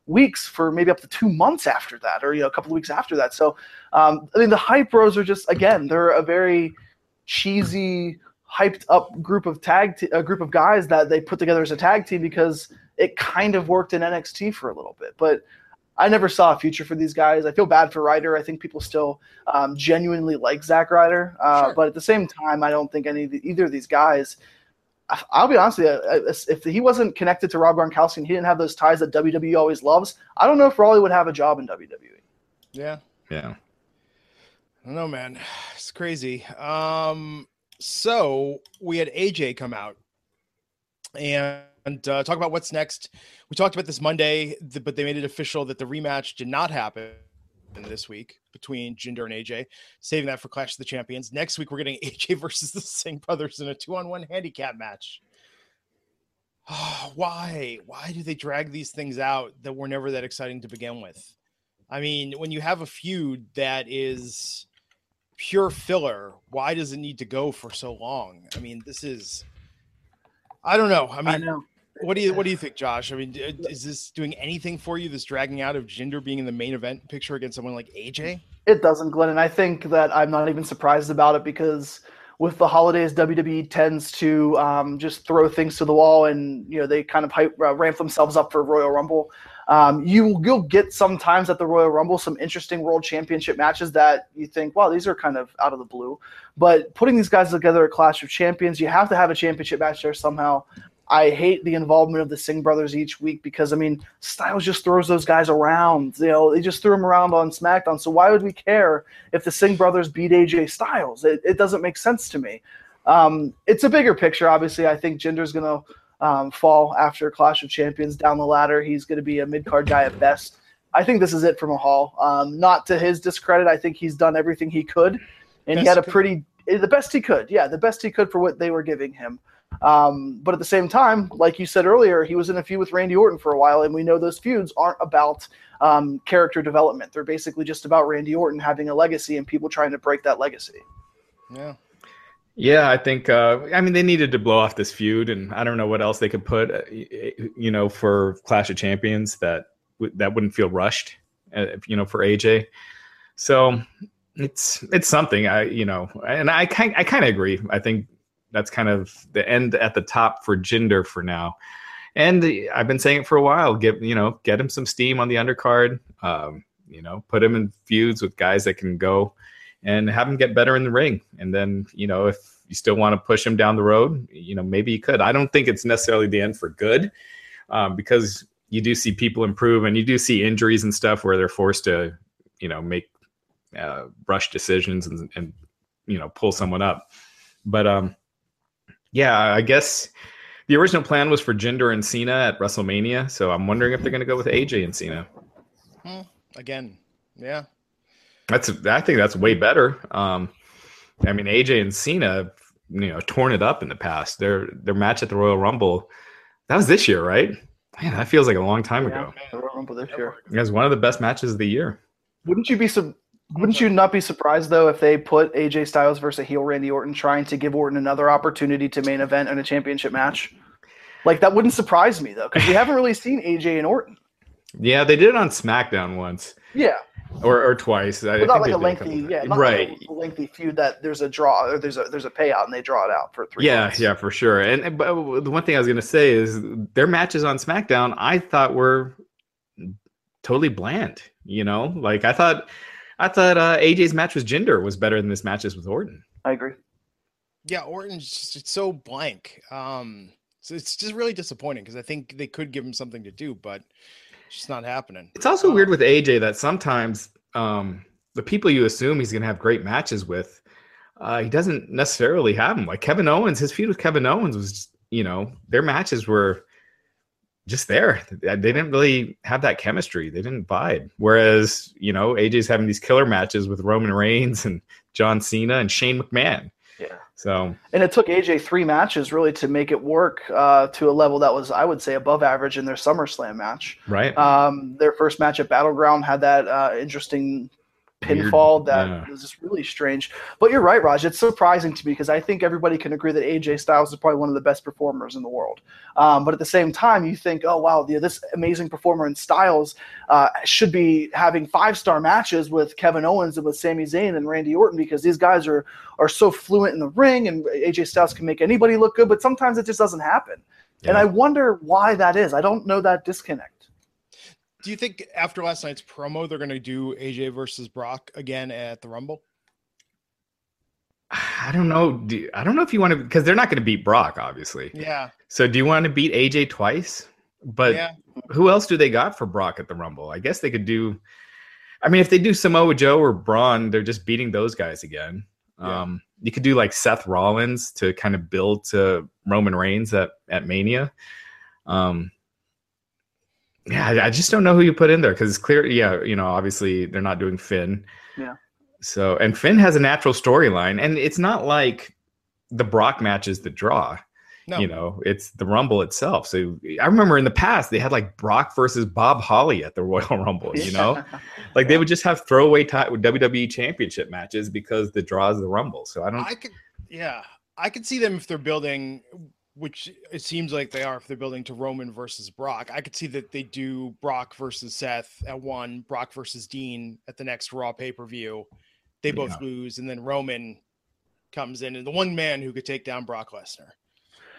[SPEAKER 3] weeks, for maybe up to two months after that, or you know, a couple of weeks after that. So, um, I mean, the Hype Bros are just again, they're a very cheesy, hyped up group of tag t- a group of guys that they put together as a tag team because it kind of worked in NXT for a little bit, but. I never saw a future for these guys. I feel bad for Ryder. I think people still um, genuinely like Zack Ryder, uh,
[SPEAKER 1] Sure.
[SPEAKER 3] but at the same time, I don't think any of the, either of these guys. I- I'll be honest with you. uh, If he wasn't connected to Rob Gronkowski and he didn't have those ties that WWE always loves, I don't know if Rawley would have a job in. WWE.
[SPEAKER 1] Yeah.
[SPEAKER 2] Yeah,
[SPEAKER 1] I don't know, man. It's crazy. Um, so we had AJ come out and uh, talk about what's next. We talked about this Monday, but they made it official that the rematch did not happen. This week between Jinder and AJ, saving that for Clash of the Champions. Next week, we're getting AJ versus the Singh brothers in a two on one handicap match. Oh, why? Why do they drag these things out that were never that exciting to begin with? I mean, when you have a feud that is pure filler, why does it need to go for so long? I mean, this is I don't know. I mean, I know. What do you what do you think, Josh? I mean, is this doing anything for you? This dragging out of Jinder being in the main event picture against someone like AJ?
[SPEAKER 3] It doesn't, Glenn, and I think that I'm not even surprised about it because with the holidays, WWE tends to um, just throw things to the wall, and you know they kind of hype, uh, ramp themselves up for Royal Rumble. Um, you you'll get sometimes at the Royal Rumble some interesting World Championship matches that you think, wow, these are kind of out of the blue. But putting these guys together at Clash of Champions, you have to have a championship match there somehow. I hate the involvement of the Singh brothers each week because I mean Styles just throws those guys around. You know, they just threw them around on SmackDown. So why would we care if the Singh brothers beat AJ Styles? It, it doesn't make sense to me. Um, it's a bigger picture. Obviously, I think Jinder's gonna um, fall after Clash of Champions down the ladder. He's going to be a mid card guy at best. I think this is it for Mahal. Um, not to his discredit, I think he's done everything he could, and best he had a pretty eh, the best he could. Yeah, the best he could for what they were giving him. Um, but at the same time, like you said earlier, he was in a feud with Randy Orton for a while, and we know those feuds aren't about um, character development. They're basically just about Randy Orton having a legacy and people trying to break that legacy.
[SPEAKER 1] Yeah.
[SPEAKER 2] Yeah, I think. Uh, I mean, they needed to blow off this feud, and I don't know what else they could put, uh, you know, for Clash of Champions that that wouldn't feel rushed, uh, you know, for AJ. So it's it's something I you know, and I kind I kind of agree. I think that's kind of the end at the top for Jinder for now. And I've been saying it for a while. Get you know, get him some steam on the undercard. Um, you know, put him in feuds with guys that can go and have him get better in the ring. And then, you know, if you still want to push him down the road, you know, maybe you could. I don't think it's necessarily the end for good um, because you do see people improve and you do see injuries and stuff where they're forced to, you know, make uh, rush decisions and, and, you know, pull someone up. But um, yeah, I guess the original plan was for Jinder and Cena at WrestleMania. So I'm wondering if they're going to go with AJ and Cena.
[SPEAKER 1] Hmm. Again, yeah,
[SPEAKER 2] that's I think that's way better. Um, I mean, AJ and Cena, you know, torn it up in the past. Their their match at the Royal Rumble, that was this year, right? Man, that feels like a long time yeah, ago.
[SPEAKER 3] Royal Rumble this year.
[SPEAKER 2] It was one of the best matches of the year.
[SPEAKER 3] Wouldn't you be su- Wouldn't you not be surprised though if they put AJ Styles versus heel Randy Orton, trying to give Orton another opportunity to main event in a championship match? Like that wouldn't surprise me though, because we haven't really seen AJ and Orton.
[SPEAKER 2] Yeah, they did it on SmackDown once.
[SPEAKER 3] Yeah,
[SPEAKER 2] or or twice.
[SPEAKER 3] I not like a lengthy, yeah, right. Like a lengthy feud that there's a draw or there's a there's a payout and they draw it out for three.
[SPEAKER 2] Yeah,
[SPEAKER 3] months.
[SPEAKER 2] yeah, for sure. And but uh, the one thing I was gonna say is their matches on SmackDown I thought were totally bland. You know, like I thought I thought uh, AJ's match with Jinder was better than this matches with Orton.
[SPEAKER 3] I agree.
[SPEAKER 1] Yeah, Orton's just it's so blank. Um, so it's just really disappointing because I think they could give him something to do, but it's just not happening.
[SPEAKER 2] It's also um, weird with AJ that sometimes um, the people you assume he's going to have great matches with, uh, he doesn't necessarily have them. Like Kevin Owens, his feud with Kevin Owens was, you know, their matches were just there. They didn't really have that chemistry. They didn't vibe. Whereas, you know, AJ's having these killer matches with Roman Reigns and John Cena and Shane McMahon.
[SPEAKER 3] Yeah.
[SPEAKER 2] So
[SPEAKER 3] and it took AJ three matches really to make it work uh, to a level that was, I would say, above average in their SummerSlam match.
[SPEAKER 2] Right.
[SPEAKER 3] Um, their first match at Battleground had that uh, interesting pinfall Weird. that yeah. was just really strange. But you're right, Raj. It's surprising to me because I think everybody can agree that AJ Styles is probably one of the best performers in the world. Um, but at the same time, you think, oh wow, this amazing performer in Styles uh, should be having five star matches with Kevin Owens and with Sami Zayn and Randy Orton because these guys are are so fluent in the ring and AJ Styles can make anybody look good. But sometimes it just doesn't happen. Yeah. And I wonder why that is. I don't know that disconnect.
[SPEAKER 1] Do you think after last night's promo they're going to do AJ versus Brock again at the Rumble?
[SPEAKER 2] I don't know. Do, I don't know if you want to because they're not going to beat Brock, obviously.
[SPEAKER 1] Yeah.
[SPEAKER 2] So do you want to beat AJ twice? But yeah. who else do they got for Brock at the Rumble? I guess they could do. I mean, if they do Samoa Joe or Braun, they're just beating those guys again. Yeah. Um, you could do like Seth Rollins to kind of build to Roman Reigns at at Mania. Um, Yeah, I- I just don't know who you put in there because it's clear. Yeah, you know, obviously they're not doing Finn.
[SPEAKER 3] Yeah.
[SPEAKER 2] So and Finn has a natural storyline, and it's not like the Brock matches the draw.
[SPEAKER 1] No.
[SPEAKER 2] You know, it's the Rumble itself. So I remember in the past they had like Brock versus Bob Holly at the Royal Rumble. You know, like they would just have throwaway ti- WWE Championship matches because the draw is the Rumble. So I don't.
[SPEAKER 1] I could, yeah, I could see them if they're building, which it seems like they are. If they're building to Roman versus Brock, I could see that they do Brock versus Seth at one, Brock versus Dean at the next Raw pay per view. They both
[SPEAKER 2] Yeah.
[SPEAKER 1] lose, and then Roman comes in, and the one man who could take down Brock Lesnar.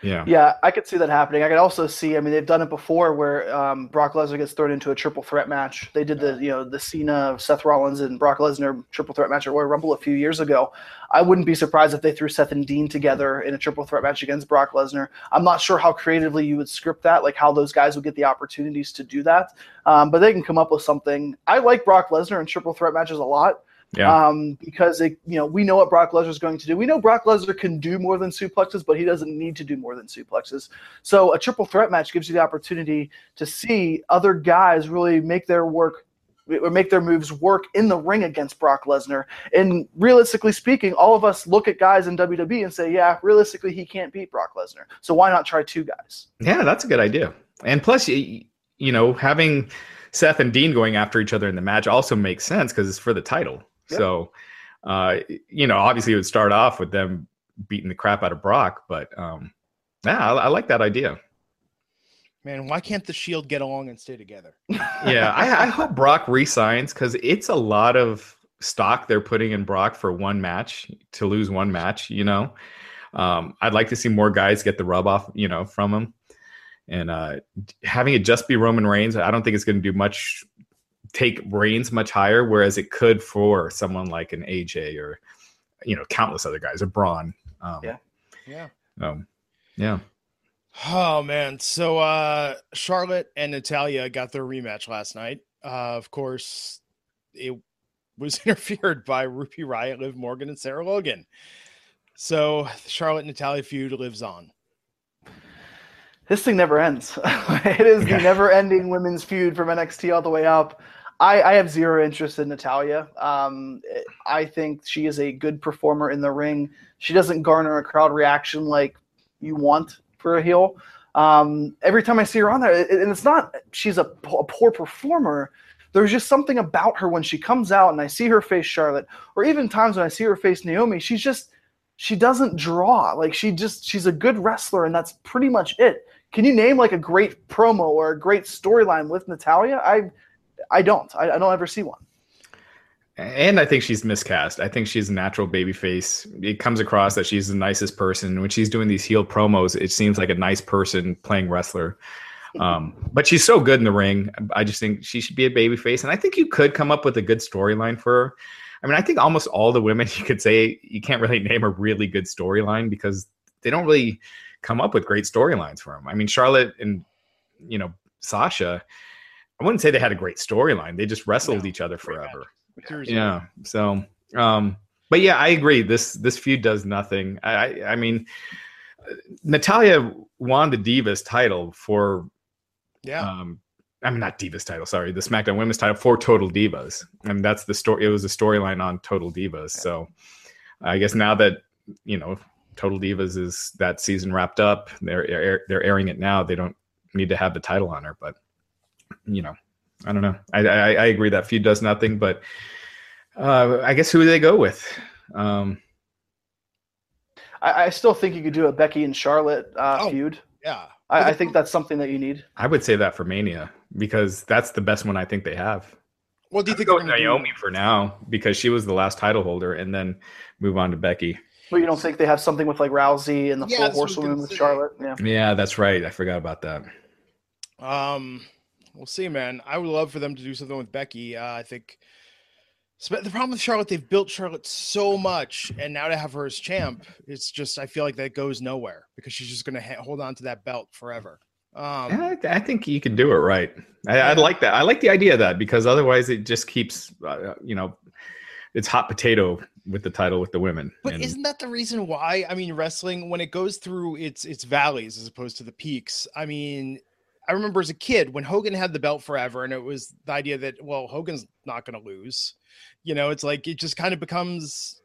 [SPEAKER 2] Yeah.
[SPEAKER 3] Yeah, I could see that happening. I could also see. I mean, they've done it before, where um, Brock Lesnar gets thrown into a triple threat match. They did the, you know, the Cena, Seth Rollins, and Brock Lesnar triple threat match at Royal Rumble a few years ago. I wouldn't be surprised if they threw Seth and Dean together in a triple threat match against Brock Lesnar. I'm not sure how creatively you would script that, like how those guys would get the opportunities to do that. Um, but they can come up with something. I like Brock Lesnar in triple threat matches a lot
[SPEAKER 2] Yeah.
[SPEAKER 3] um, because it, you know we know what Brock Lesnar is going to do. We know Brock Lesnar can do more than suplexes, but he doesn't need to do more than suplexes. So a triple threat match gives you the opportunity to see other guys really make their work or make their moves work in the ring against Brock Lesnar. And realistically speaking, all of us look at guys in WWE and say, yeah, realistically he can't beat Brock Lesnar. So why not try two guys?
[SPEAKER 2] Yeah, that's a good idea. And plus, you, you know, having Seth and Dean going after each other in the match also makes sense because it's for the title. So, uh, you know, obviously it would start off with them beating the crap out of Brock, but um, yeah, I, I like that idea.
[SPEAKER 1] Man, why can't the Shield get along and stay together?
[SPEAKER 2] Yeah, I, I hope Brock resigns because it's a lot of stock they're putting in Brock for one match to lose one match. You know, um, I'd like to see more guys get the rub off, you know, from him. And uh, having it just be Roman Reigns, I don't think it's going to do much. Take Reigns much higher, whereas it could for someone like an AJ or you know countless other guys or Braun. Um,
[SPEAKER 3] Yeah.
[SPEAKER 1] Yeah.
[SPEAKER 2] Um, yeah.
[SPEAKER 1] Oh man. So uh Charlotte and Natalya got their rematch last night. Uh of course, it was interfered by Ruby Riott, Liv Morgan, and Sarah Logan. So the Charlotte Natalya feud lives on.
[SPEAKER 3] this thing never ends. it is the never-ending women's feud from NXT all the way up. I, I have zero interest in Natalya. Um, I think she is a good performer in the ring. She doesn't garner a crowd reaction like you want for a heel. Um, every time I see her on there, and it's not she's a poor performer. There's just something about her when she comes out and I see her face Charlotte, or even times when I see her face Naomi. She's just she doesn't draw. Like she just she's a good wrestler, and that's pretty much it. Can you name like a great promo or a great storyline with Natalya? I I don't. I, I don't ever see one.
[SPEAKER 2] And I think she's miscast. I think she's a natural baby face. It comes across that she's the nicest person. When she's doing these heel promos, it seems like a nice person playing wrestler. Um, but she's so good in the ring. I just think she should be a baby face. And I think you could come up with a good storyline for her. I mean, I think almost all the women you could say you can't really name a really good storyline because they don't really come up with great storylines for them. I mean, Charlotte and you know Sasha, I wouldn't say they had a great storyline. They just wrestled
[SPEAKER 1] No,
[SPEAKER 2] each other forever. Yeah. So, um, but yeah, I agree. This this feud does nothing. I I, I mean, Natalya won the Divas title for
[SPEAKER 1] Yeah.
[SPEAKER 2] um, I mean not Divas title. Sorry, the SmackDown Women's title for Total Divas, and that's the story. It was a storyline on Total Divas. So, I guess now that you know Total Divas is that season wrapped up, they're they're airing it now. They don't need to have the title on her, but you know, I don't know. I I, I agree that feud does nothing, but uh, I guess who do they go with? Um,
[SPEAKER 3] I, I still think you could do a Becky and Charlotte uh,
[SPEAKER 1] Oh.
[SPEAKER 3] feud.
[SPEAKER 1] yeah.
[SPEAKER 3] I, I think that's something that you need.
[SPEAKER 2] I would say that for Mania because that's the best one I think they have.
[SPEAKER 1] Well, do you
[SPEAKER 2] I
[SPEAKER 1] think
[SPEAKER 2] go
[SPEAKER 1] they're
[SPEAKER 2] with
[SPEAKER 1] gonna do-
[SPEAKER 2] Naomi for now because she was the last title holder, and then move on to Becky.
[SPEAKER 3] But you don't think they have something with like Rousey and the
[SPEAKER 1] Yeah,
[SPEAKER 3] Four
[SPEAKER 1] that's what I was
[SPEAKER 3] Horsewomen
[SPEAKER 1] gonna
[SPEAKER 3] with. Charlotte? Yeah.
[SPEAKER 2] Yeah, that's right. I forgot about that.
[SPEAKER 1] Um, we'll see, man. I would love for them to do something with Becky. Uh, I think the problem with Charlotte, they've built Charlotte so much, and now to have her as champ, it's just I feel like that goes nowhere because she's just gonna ha- hold on to that belt forever. Um,
[SPEAKER 2] Yeah, I, I think you can do it right. I, I'd like that. I like the idea of that because otherwise it just keeps, uh, you know, it's hot potato with the title with the women.
[SPEAKER 1] But
[SPEAKER 2] And-
[SPEAKER 1] isn't that the reason why? I mean, wrestling when it goes through its its valleys as opposed to the peaks. I mean, I remember as a kid when Hogan had the belt forever, and it was the idea that well, Hogan's not going to lose. You know, it's like it just kind of becomes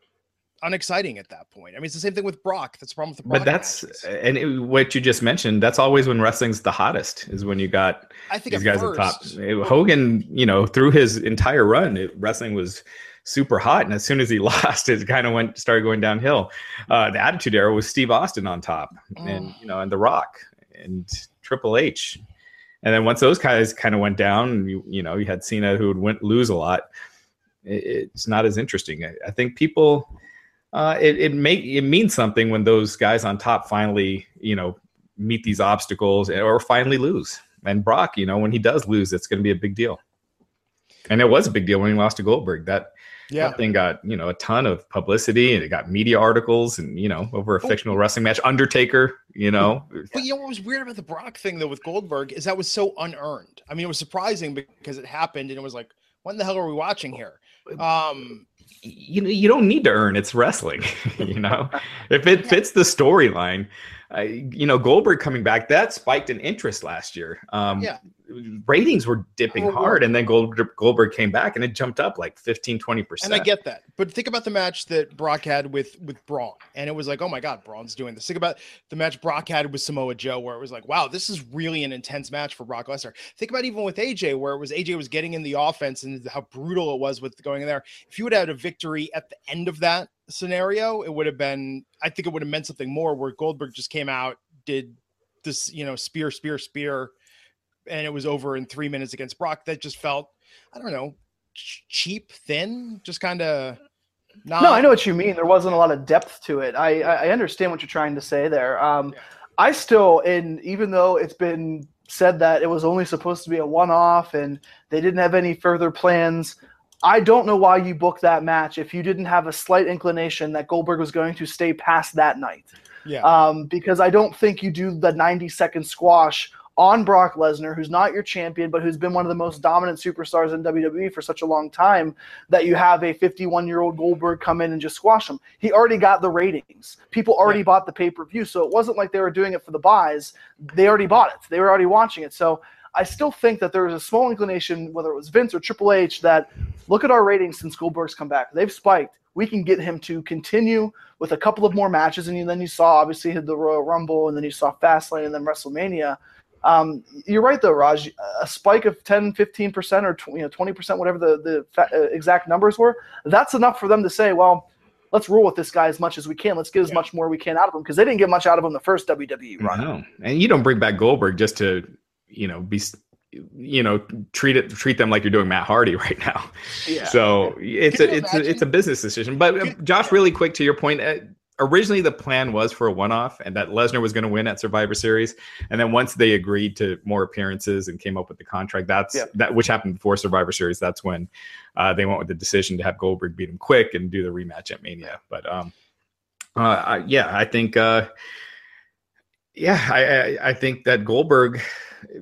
[SPEAKER 1] unexciting at that point. I mean, it's the same thing with Brock. That's the problem with the Brock.
[SPEAKER 2] But that's
[SPEAKER 1] matches.
[SPEAKER 2] and it, what you just mentioned. That's always when wrestling's the hottest. Is when you got
[SPEAKER 1] I think
[SPEAKER 2] these guys at top. Hogan, you know, through his entire run, it, wrestling was super hot, and as soon as he lost, it kind of went started going downhill. Uh, the Attitude Era was Steve Austin on top, and
[SPEAKER 1] Mm.
[SPEAKER 2] you know, and The Rock and Triple H, and then once those guys kind of went down, you you know, you had Cena who would win, lose a lot. It, it's not as interesting. I, I think people. Uh, it it make it means something when those guys on top finally, you know, meet these obstacles or finally lose. And Brock, you know, when he does lose, it's going to be a big deal. And it was a big deal when he lost to Goldberg. That,
[SPEAKER 1] yeah.
[SPEAKER 2] that thing got, you know, a ton of publicity and it got media articles and, you know, over a
[SPEAKER 1] Oh.
[SPEAKER 2] fictional wrestling match. Undertaker, you know,
[SPEAKER 1] But you know what was weird about the Brock thing though with Goldberg is that was so unearned. I mean, it was surprising because it happened and it was like, when the hell are we watching here? Um,
[SPEAKER 2] you know, you don't need to earn. It's wrestling, you know. if it fits the storyline, uh, you know, Goldberg coming back that spiked in interest last year. Um,
[SPEAKER 1] Yeah.
[SPEAKER 2] Ratings were dipping
[SPEAKER 1] Oh,
[SPEAKER 2] hard, and then Gold, Goldberg came back and it jumped up like 15, 20 percent.
[SPEAKER 1] and I get that, but think about the match that Brock had with with Braun, and it was like, oh my god, Braun's doing this. Think about the match Brock had with Samoa Joe, where it was like, wow, this is really an intense match for Brock Lesnar. Think about even with AJ, where it was AJ was getting in the offense and how brutal it was with going in there. If you would have had a victory at the end of that scenario, it would have been, I think it would have meant something more. Where Goldberg just came out, did this, you know, spear, spear, spear, and it was over in three minutes against Brock. That just felt, I don't know, ch- cheap, thin, just kind of. Not,
[SPEAKER 3] No, I know what you mean. There wasn't a lot of depth to it. I I understand what you're trying to say there. Um,
[SPEAKER 1] Yeah.
[SPEAKER 3] I still, and even though it's been said that it was only supposed to be a one-off and they didn't have any further plans, I don't know why you booked that match if you didn't have a slight inclination that Goldberg was going to stay past that night.
[SPEAKER 1] Yeah.
[SPEAKER 3] Um, because I don't think you do the 90-second squash on Brock Lesnar, who's not your champion, but who's been one of the most dominant superstars in WWE for such a long time, that you have a 51 year old Goldberg come in and just squash him. He already got the ratings. People already
[SPEAKER 1] Yeah.
[SPEAKER 3] bought the pay per view. So it wasn't like they were doing it for the buys. They already bought it, they were already watching it. So I still think that there was a small inclination, whether it was Vince or Triple H, that look at our ratings since Goldberg's come back. They've spiked. We can get him to continue with a couple of more matches. And then you saw, obviously, the Royal Rumble, and then you saw Fastlane, and then WrestleMania. Um, you're right, though, Raj. A spike of 10, 15%, or tw- you know, 20%, whatever the, the fa- uh, exact numbers were, that's enough for them to say, well, let's roll with this guy as much as we can. Let's get as
[SPEAKER 1] Yeah.
[SPEAKER 3] much more we can out of him because they didn't get much out of him the first WWE run.
[SPEAKER 2] No, and you don't bring back Goldberg just to, you know, be, you know, treat it treat them like you're doing Matt Hardy right now.
[SPEAKER 3] Yeah.
[SPEAKER 2] So it's
[SPEAKER 1] Can
[SPEAKER 2] a it's a, it's a business decision. But uh, Josh, really quick to your point. Originally, the plan was for a one-off, and that Lesnar was going to win at Survivor Series. And then once they agreed to more appearances and came up with the contract, that's
[SPEAKER 3] Yeah.
[SPEAKER 2] that which happened before Survivor Series. That's when uh, they went with the decision to have Goldberg beat him quick and do the rematch at Mania. But um, uh, I, yeah, I think. Uh, yeah, I, I I think that Goldberg,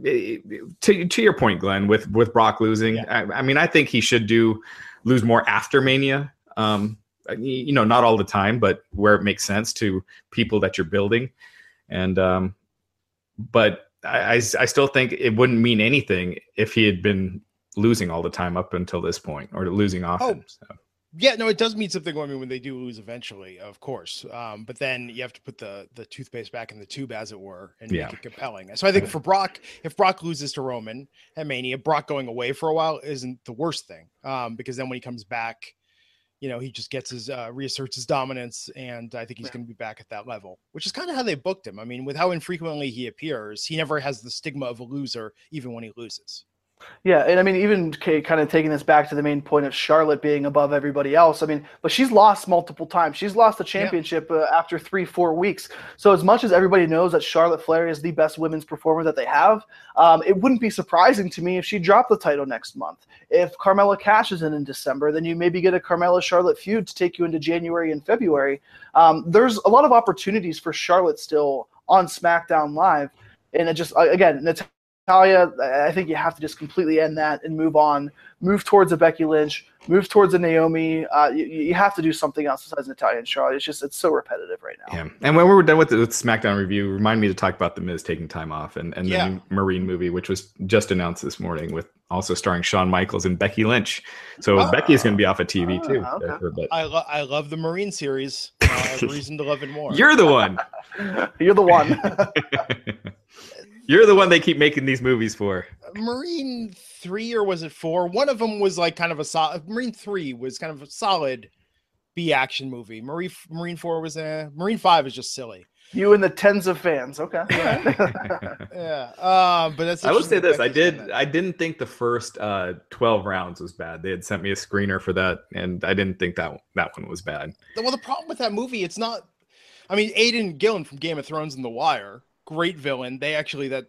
[SPEAKER 2] to to your point, Glenn, with with Brock losing, I, I mean, I think he should do lose more after Mania. Um, you know, not all the time, but where it makes sense to people that you're building, and um, but I, I I still think it wouldn't mean anything if he had been losing all the time up until this point, or losing often. So.
[SPEAKER 1] Yeah, no, it does mean something. I mean, when they do lose eventually, of course. Um, but then you have to put the the toothpaste back in the tube, as it were, and
[SPEAKER 2] Yeah.
[SPEAKER 1] make it compelling. So I think for Brock, if Brock loses to Roman at Mania, Brock going away for a while isn't the worst thing. Um, because then when he comes back, you know, he just gets his uh, reasserts his dominance, and I think he's
[SPEAKER 3] Yeah.
[SPEAKER 1] going to be back at that level, which is kind of how they booked him. I mean, with how infrequently he appears, he never has the stigma of a loser, even when he loses.
[SPEAKER 3] Yeah, and I mean, even kind of taking this back to the main point of Charlotte being above everybody else. I mean, but she's lost multiple times. She's lost the championship uh, after three, four weeks. So as much as everybody knows that Charlotte Flair is the best women's performer that they have, um, it wouldn't be surprising to me if she dropped the title next month. If Carmella cashes in in December, then you maybe get a Carmella Charlotte feud to take you into January and February. Um, there's a lot of opportunities for Charlotte still on SmackDown Live, and it just again, Natalya Natalya, I think you have to just completely end that and move on, move towards a Becky Lynch, move towards a Naomi. Uh, you, you, have to do something else besides Natalya and Charlotte. It's just it's so repetitive right now.
[SPEAKER 2] Yeah, and when we were done with the with SmackDown review, remind me to talk about the Miz taking time off and and
[SPEAKER 1] Yeah.
[SPEAKER 2] the new Marine movie, which was just announced this morning, with also starring Shawn Michaels and Becky Lynch. So
[SPEAKER 1] Oh.
[SPEAKER 2] Becky is going to be off of TV
[SPEAKER 3] Ah,
[SPEAKER 2] too.
[SPEAKER 3] okay.
[SPEAKER 2] for a bit.
[SPEAKER 1] I, lo- I love the Marine series. Uh, I have reason to love it more.
[SPEAKER 2] You're the one.
[SPEAKER 3] You're the one.
[SPEAKER 2] You're the one they keep making these movies for.
[SPEAKER 1] Marine three or was it four? One of them was like kind of a solid. Marine three was kind of a solid B action movie. Marine Marine four was a Marine five is just silly.
[SPEAKER 3] you and the tens of fans. Okay.
[SPEAKER 1] Yeah, um, but that's.
[SPEAKER 2] I will say this: I did.
[SPEAKER 1] that.
[SPEAKER 2] I didn't think the first uh, twelve rounds was bad. They had sent me a screener for that, and I didn't think that that one was bad.
[SPEAKER 1] Well, the problem with that movie, it's not. I mean, Aidan Gillen from Game of Thrones and The Wire, great villain. They actually that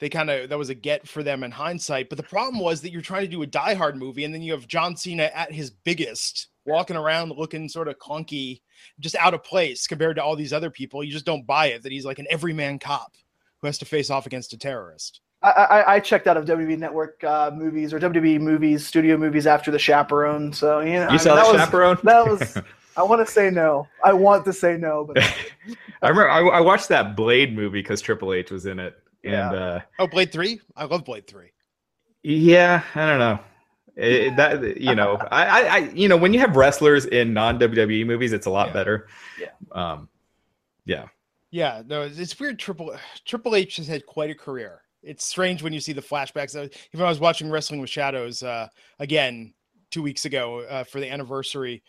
[SPEAKER 1] they kind of that was a get for them in hindsight. But the problem was that you're trying to do a Die Hard movie, and then you have John Cena at his biggest, walking around looking sort of clunky, just out of place compared to all these other people. You just don't buy it that he's like an everyman cop who has to face off against a terrorist.
[SPEAKER 3] I, I, I checked out of WWE Network uh, movies or WWE movies, studio movies after The Chaperone. So you know, I
[SPEAKER 2] You
[SPEAKER 3] mean,
[SPEAKER 2] saw
[SPEAKER 3] that
[SPEAKER 2] the
[SPEAKER 3] was,
[SPEAKER 2] chaperone?
[SPEAKER 3] That was. I want to say no. I want to say no, but
[SPEAKER 2] I remember I, I watched that Blade movie because Triple H was in it, and
[SPEAKER 3] Yeah.
[SPEAKER 2] uh,
[SPEAKER 1] Oh, Blade Three! I love Blade Three.
[SPEAKER 2] yeah, I don't know. It, that you know, I, I, I, you know, when you have wrestlers in non WWE movies, it's a lot
[SPEAKER 1] Yeah.
[SPEAKER 2] better.
[SPEAKER 3] Yeah.
[SPEAKER 2] Um, yeah.
[SPEAKER 1] Yeah, no, it's, it's weird. Triple Triple H has had quite a career. It's strange when you see the flashbacks. Uh, Even I was watching Wrestling with Shadows uh, again two weeks ago uh, for the anniversary,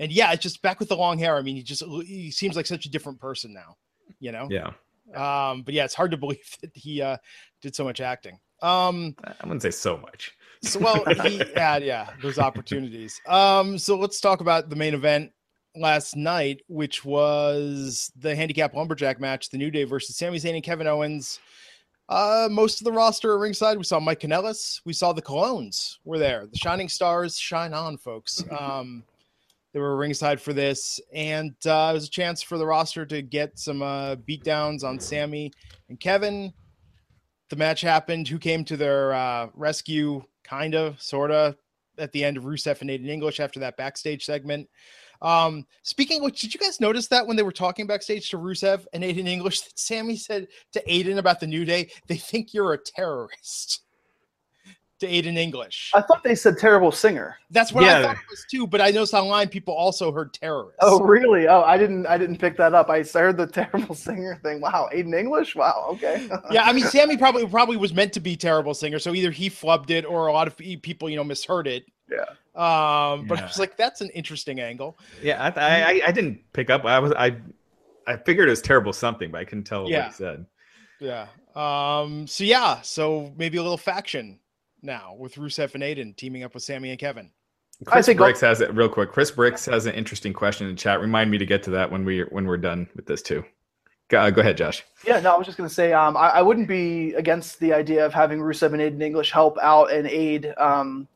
[SPEAKER 1] and yeah, it's just back with the long hair. I mean, he just he seems like such a different person now. You know.
[SPEAKER 2] Yeah.
[SPEAKER 1] Um, but yeah, it's hard to believe that he uh, did so much acting. Um,
[SPEAKER 2] I wouldn't say so much.
[SPEAKER 1] so well, he had yeah those opportunities. Um, so let's talk about the main event last night, which was the handicap lumberjack match, the New Day versus Sami Zayn and Kevin Owens. Uh, most of the roster at ringside. We saw Mike Kanellis. We saw the Colóns were there. The Shining Stars shine on, folks. Um, they were ringside for this, and uh, it was a chance for the roster to get some uh, beatdowns on Sami and Kevin. The match happened. Who came to their uh, rescue? Kind of, sort of, at the end of Rusev and Aiden English after that backstage segment. Um, speaking of which, did you guys notice that when they were talking backstage to Rusev and Aiden English, that Sami said to Aiden about the New Day, they think you're a terrorist. To Aiden English.
[SPEAKER 3] I thought they said terrible singer.
[SPEAKER 1] That's what I thought it was too, but I noticed online people also heard terrorist.
[SPEAKER 3] Oh, really? Oh, I didn't. I didn't pick that up. I heard the terrible singer thing. Wow, Aiden English. Wow. Okay.
[SPEAKER 1] yeah, I mean, Sami probably probably was meant to be terrible singer, so either he flubbed it or a lot of people, you know, misheard it.
[SPEAKER 3] Yeah.
[SPEAKER 1] Um, but I was like, that's an interesting angle.
[SPEAKER 2] Yeah, I, I, I- I didn't pick up. I was I, I figured it was terrible something, but I couldn't tell
[SPEAKER 1] Yeah.
[SPEAKER 2] what he said.
[SPEAKER 1] Yeah. Um. So yeah. So maybe a little faction now with Rusev and Aiden teaming up with Sami and Kevin.
[SPEAKER 3] I
[SPEAKER 2] Chris
[SPEAKER 3] think-
[SPEAKER 2] Bricks has it real quick. Chris Bricks has an interesting question in chat. Remind me to get to that when we when we're done with this too. Go, go ahead, Josh.
[SPEAKER 3] Yeah, no, I was just gonna say, um, I, I wouldn't be against the idea of having Rusev and Aiden English help out and aid, um,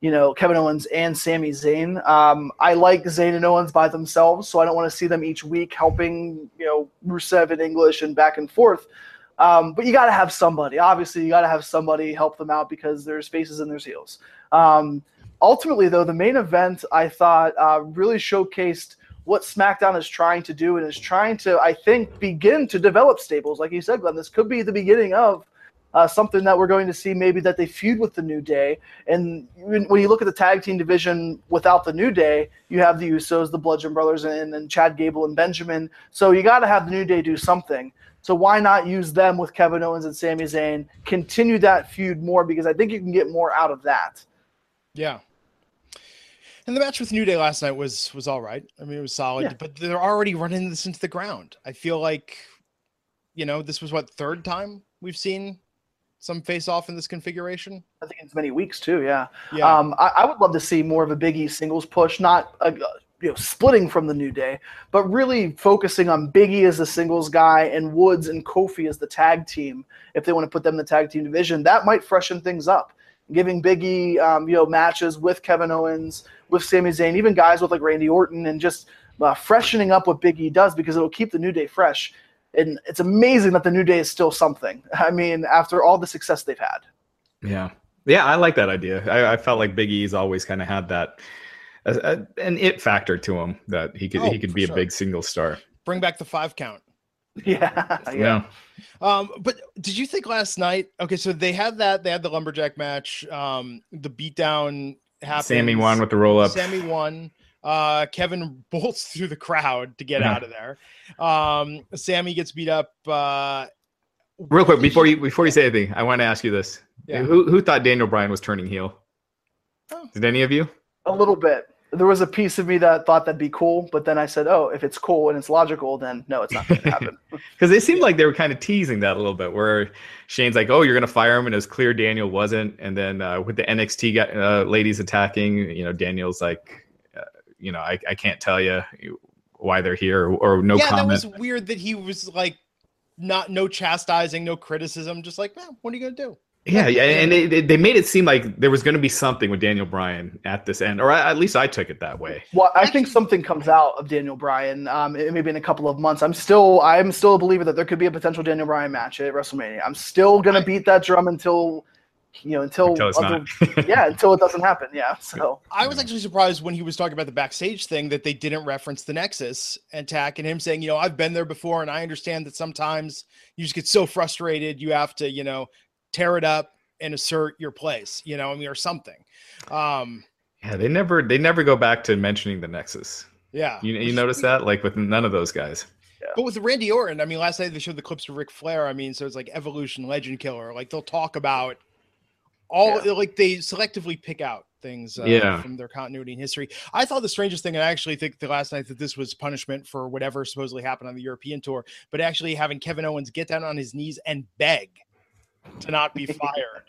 [SPEAKER 3] you know, Kevin Owens and Sami Zayn. Um, I like Zayn and Owens by themselves, so I don't want to see them each week helping, you know, Rusev and English and back and forth. Um, but you got to have somebody. Obviously, you got to have somebody help them out because there's faces and there's heels. Um, ultimately, though, the main event I thought uh, really showcased what SmackDown is trying to do and is trying to, I think, begin to develop stables. Like you said, Glenn, this could be the beginning of uh, something that we're going to see maybe that they feud with the New Day. And when, you look at the tag team division without the New Day, you have the Usos, the Bludgeon Brothers, and, and Chad Gable and Benjamin. So you got to have the New Day do something. So why not use them with Kevin Owens and Sami Zayn? Continue that feud more because I think you can get more out of that.
[SPEAKER 1] Yeah. And the match with New Day last night was was all right. I mean, it was solid,
[SPEAKER 3] Yeah.
[SPEAKER 1] but they're already running this into the ground. I feel like, you know, this was what third time we've seen some face off in this configuration.
[SPEAKER 3] I think it's many weeks too. Yeah.
[SPEAKER 1] Yeah.
[SPEAKER 3] Um, I, I would love to see more of a Big E singles push, not a, you know splitting from the New Day, but really focusing on Big E as the singles guy and Woods and Kofi as the tag team. If they want to put them in the tag team division, that might freshen things up. Giving Big E, um, you know, matches with Kevin Owens, with Sami Zayn, even guys with like Randy Orton, and just uh, freshening up what Big E does because it'll keep the New Day fresh. and it's amazing that the New Day is still something. I mean, after all the success they've had.
[SPEAKER 2] Yeah, yeah, I like that idea. I, I felt like Big E's always kind of had that a, a, an it factor to him that he could
[SPEAKER 1] Oh,
[SPEAKER 2] he could be
[SPEAKER 1] sure.
[SPEAKER 2] a big single star.
[SPEAKER 1] Bring back the five count.
[SPEAKER 3] Yeah, yeah.
[SPEAKER 2] Yeah,
[SPEAKER 1] Um, but did you think last night? Okay, so they had that. They had the lumberjack match. Um, the beatdown happened.
[SPEAKER 2] Sami won with the roll up.
[SPEAKER 1] Sami won. Uh, Kevin bolts through the crowd to get
[SPEAKER 2] Yeah.
[SPEAKER 1] out of there. Um, Sami gets beat up. Uh,
[SPEAKER 2] Real quick before you before you say anything, I want to ask you this:
[SPEAKER 1] Yeah.
[SPEAKER 2] Who who thought Daniel Bryan was turning heel?
[SPEAKER 1] Oh.
[SPEAKER 2] Did any of you?
[SPEAKER 3] A little bit. There was a piece of me that thought that'd be cool, but then I said, "Oh, if it's cool and it's logical, then no, it's not going to happen."
[SPEAKER 2] Because it seemed like they were kind of teasing that a little bit, where Shane's like, "Oh, you're gonna fire him," and it was clear Daniel wasn't. And then uh, with the NXT guy, uh, ladies attacking, you know, Daniel's like, uh, you know, I, I can't tell you why they're here or, or no
[SPEAKER 1] yeah,
[SPEAKER 2] comment.
[SPEAKER 1] that was weird that he was like, not no chastising, no criticism, just like, man, what are you gonna do?
[SPEAKER 2] Yeah, yeah, and they, they- they made it seem like there was going to be something with Daniel Bryan at this end, or at least I took it that way.
[SPEAKER 3] Well, I think something comes out of Daniel Bryan, um, maybe in a couple of months. I'm still, I'm still a believer that there could be a potential Daniel Bryan match at WrestleMania. I'm still gonna beat that drum until, you know, until,
[SPEAKER 2] Until it's
[SPEAKER 3] until-
[SPEAKER 2] not.
[SPEAKER 3] yeah, until it doesn't happen. Yeah. So
[SPEAKER 1] I was actually surprised when he was talking about the backstage thing that they didn't reference the Nexus attack and him saying, you know, I've been there before and I understand that sometimes you just get so frustrated you have to, you know, tear it up and assert your place, you know, I mean, or something. Um,
[SPEAKER 2] Yeah, they never they never go back to mentioning the Nexus.
[SPEAKER 1] yeah.
[SPEAKER 2] You you notice that like with none of those guys.
[SPEAKER 1] But with Randy Orton, I mean, last night they showed the clips of Ric Flair. I mean, so it's like Evolution, Legend Killer. Like they'll talk about all, like they selectively pick out things uh,
[SPEAKER 2] Yeah.
[SPEAKER 1] from their continuity and history. I thought the strangest thing, and I actually think the last night that this was punishment for whatever supposedly happened on the European tour, but actually having Kevin Owens get down on his knees and beg to not be fired.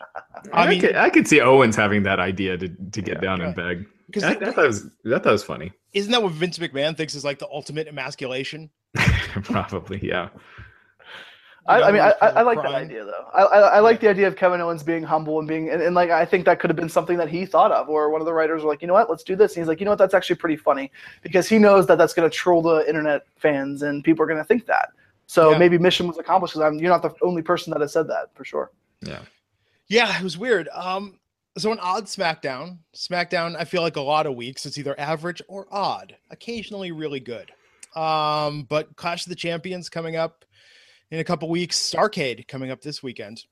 [SPEAKER 2] I,
[SPEAKER 1] I mean,
[SPEAKER 2] could, I could see Owens having that idea to, to get down and beg.
[SPEAKER 1] because
[SPEAKER 2] I, I thought was I thought was funny.
[SPEAKER 1] isn't that what Vince McMahon thinks is like the ultimate emasculation?
[SPEAKER 2] Probably, yeah.
[SPEAKER 3] I, I mean, I, I, I like that idea though. I, I, I like the idea of Kevin Owens being humble and being, and, and like I think that could have been something that he thought of, or one of the writers were like, you know what, let's do this. And he's like, you know what, that's actually pretty funny because he knows that that's going to troll the internet fans and people are going to think that. So
[SPEAKER 1] Yeah.
[SPEAKER 3] maybe mission was accomplished. 'cause I'm, you're not the only person that has said that for sure.
[SPEAKER 2] Yeah.
[SPEAKER 1] Yeah, it was weird. Um, so an odd SmackDown. SmackDown, I feel like a lot of weeks it's either average or odd. Occasionally really good. Um, but Clash of the Champions coming up in a couple weeks. Starcade coming up this weekend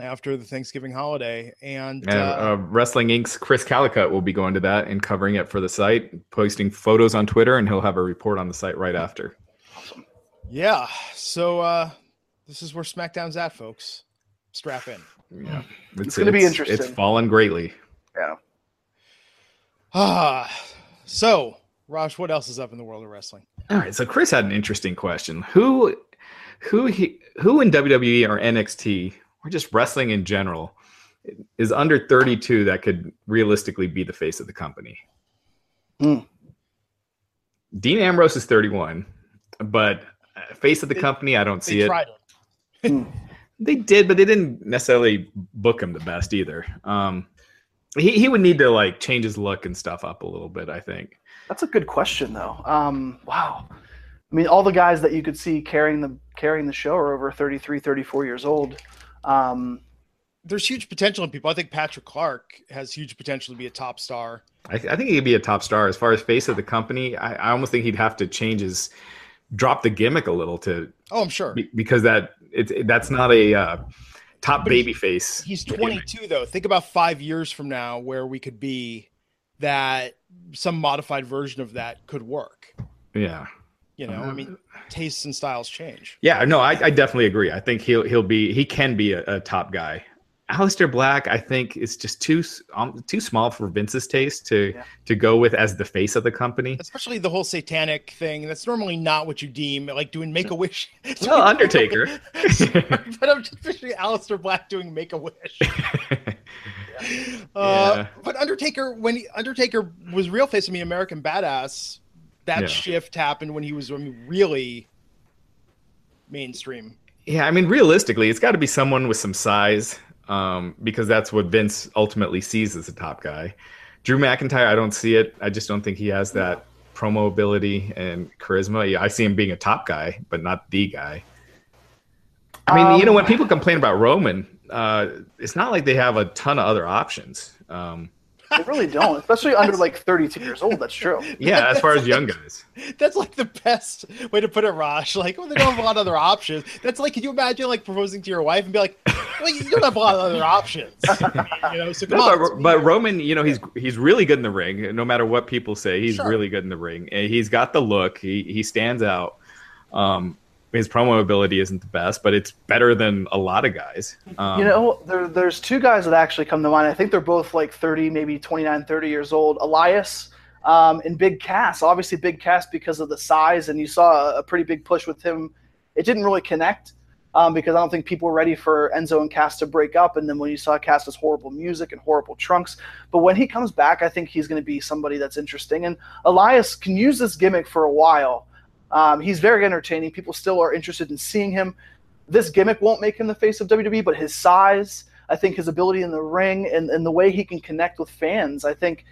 [SPEAKER 1] after the Thanksgiving holiday, and
[SPEAKER 2] And
[SPEAKER 1] uh,
[SPEAKER 2] uh, Wrestling Inc.'s Chris Calicut will be going to that and covering it for the site, posting photos on Twitter, and he'll have a report on the site right after.
[SPEAKER 1] Yeah. So uh, this is where SmackDown's at, folks. Strap in.
[SPEAKER 2] Yeah,
[SPEAKER 3] It's gonna be interesting.
[SPEAKER 2] It's fallen greatly.
[SPEAKER 3] Yeah.
[SPEAKER 1] Ah, so Raj, what else is up in the world of wrestling?
[SPEAKER 2] All right, so Chris had an interesting question. Who, who he, who in WWE or NXT or just wrestling in general is under 32 that could realistically be the face of the company?
[SPEAKER 3] Hmm.
[SPEAKER 2] Dean Ambrose is 31, but face of the
[SPEAKER 1] They-
[SPEAKER 2] company, I don't see
[SPEAKER 1] They
[SPEAKER 2] it.
[SPEAKER 1] tried it.
[SPEAKER 2] They did, but they didn't necessarily book him the best either. Um, he he would need to like change his look and stuff up a little bit. I think.
[SPEAKER 3] That's a good question though. Um, wow. I mean, all the guys that you could see carrying the carrying the show are over 33, 34 years old. Um,
[SPEAKER 1] there's huge potential in people. I think Patrick Clark has huge potential to be a top star.
[SPEAKER 2] I, I think he'd be a top star as far as face of the company. I, I almost think he'd have to change his drop the gimmick a little to
[SPEAKER 1] Oh, I'm sure.
[SPEAKER 2] because that it's that's not a uh, top
[SPEAKER 1] But he-
[SPEAKER 2] baby face.
[SPEAKER 1] He's 22 though. Think about 5 years from now where we could be that some modified version of that could work.
[SPEAKER 2] Yeah.
[SPEAKER 1] You know, I mean, tastes and styles change.
[SPEAKER 2] Yeah, no, I, I definitely agree. I think he'll he'll be he can be a, a top guy. Aleister Black, I think, is just too um, too small for Vince's taste to
[SPEAKER 3] Yeah.
[SPEAKER 2] to go with as the face of the company.
[SPEAKER 1] Especially the whole satanic thing. That's normally not what you deem like doing make a wish.
[SPEAKER 2] Well, Undertaker.
[SPEAKER 1] but I'm just picturing Aleister Black doing make a wish. Uh,
[SPEAKER 2] Yeah.
[SPEAKER 1] But Undertaker, when he, Undertaker was real face, I mean, American Badass, that
[SPEAKER 2] Yeah.
[SPEAKER 1] shift happened when he was I mean, really mainstream.
[SPEAKER 2] yeah, I mean, realistically, it's got to be someone with some size, um, because that's what Vince ultimately sees as a top guy. Drew McIntyre, I don't see it. I just don't think he has that promo ability and charisma. Yeah, I see him being a top guy, but not the guy. I mean, um, you know, when um, people complain about Roman, uh, it's not like they have a ton of other options. Um,
[SPEAKER 3] they really don't, especially under like 32 years old. That's true.
[SPEAKER 2] Yeah, as far as young guys.
[SPEAKER 1] That's like the best way to put it, Raj. Like, well, they don't have a lot of other options. That's like, can you imagine like proposing to your wife and be like, well, you don't have a lot of other options. you know, so come no,
[SPEAKER 2] on. But, but, Roman, you know, he's he's really good in the ring. No matter what people say, he's sure. really good in the ring. He's got the look. He he stands out. Um, his promo ability isn't the best, but it's better than a lot of guys.
[SPEAKER 3] Um, you know, there, there's two guys that actually come to mind. I think they're both like 30, maybe 29, 30 years old. Elias um, and Big Cass. Obviously, Big Cass because of the size, and you saw a, a pretty big push with him. It didn't really connect um, because I don't think people were ready for Enzo and Cass to break up. And then when you saw Cass's horrible music and horrible trunks, but when he comes back, I think he's going to be somebody that's interesting. And Elias can use this gimmick for a while um, he's very entertaining. People still are interested in seeing him. This gimmick won't make him the face of WWE, but his size, I think his ability in the ring and, and the way he can connect with fans, I think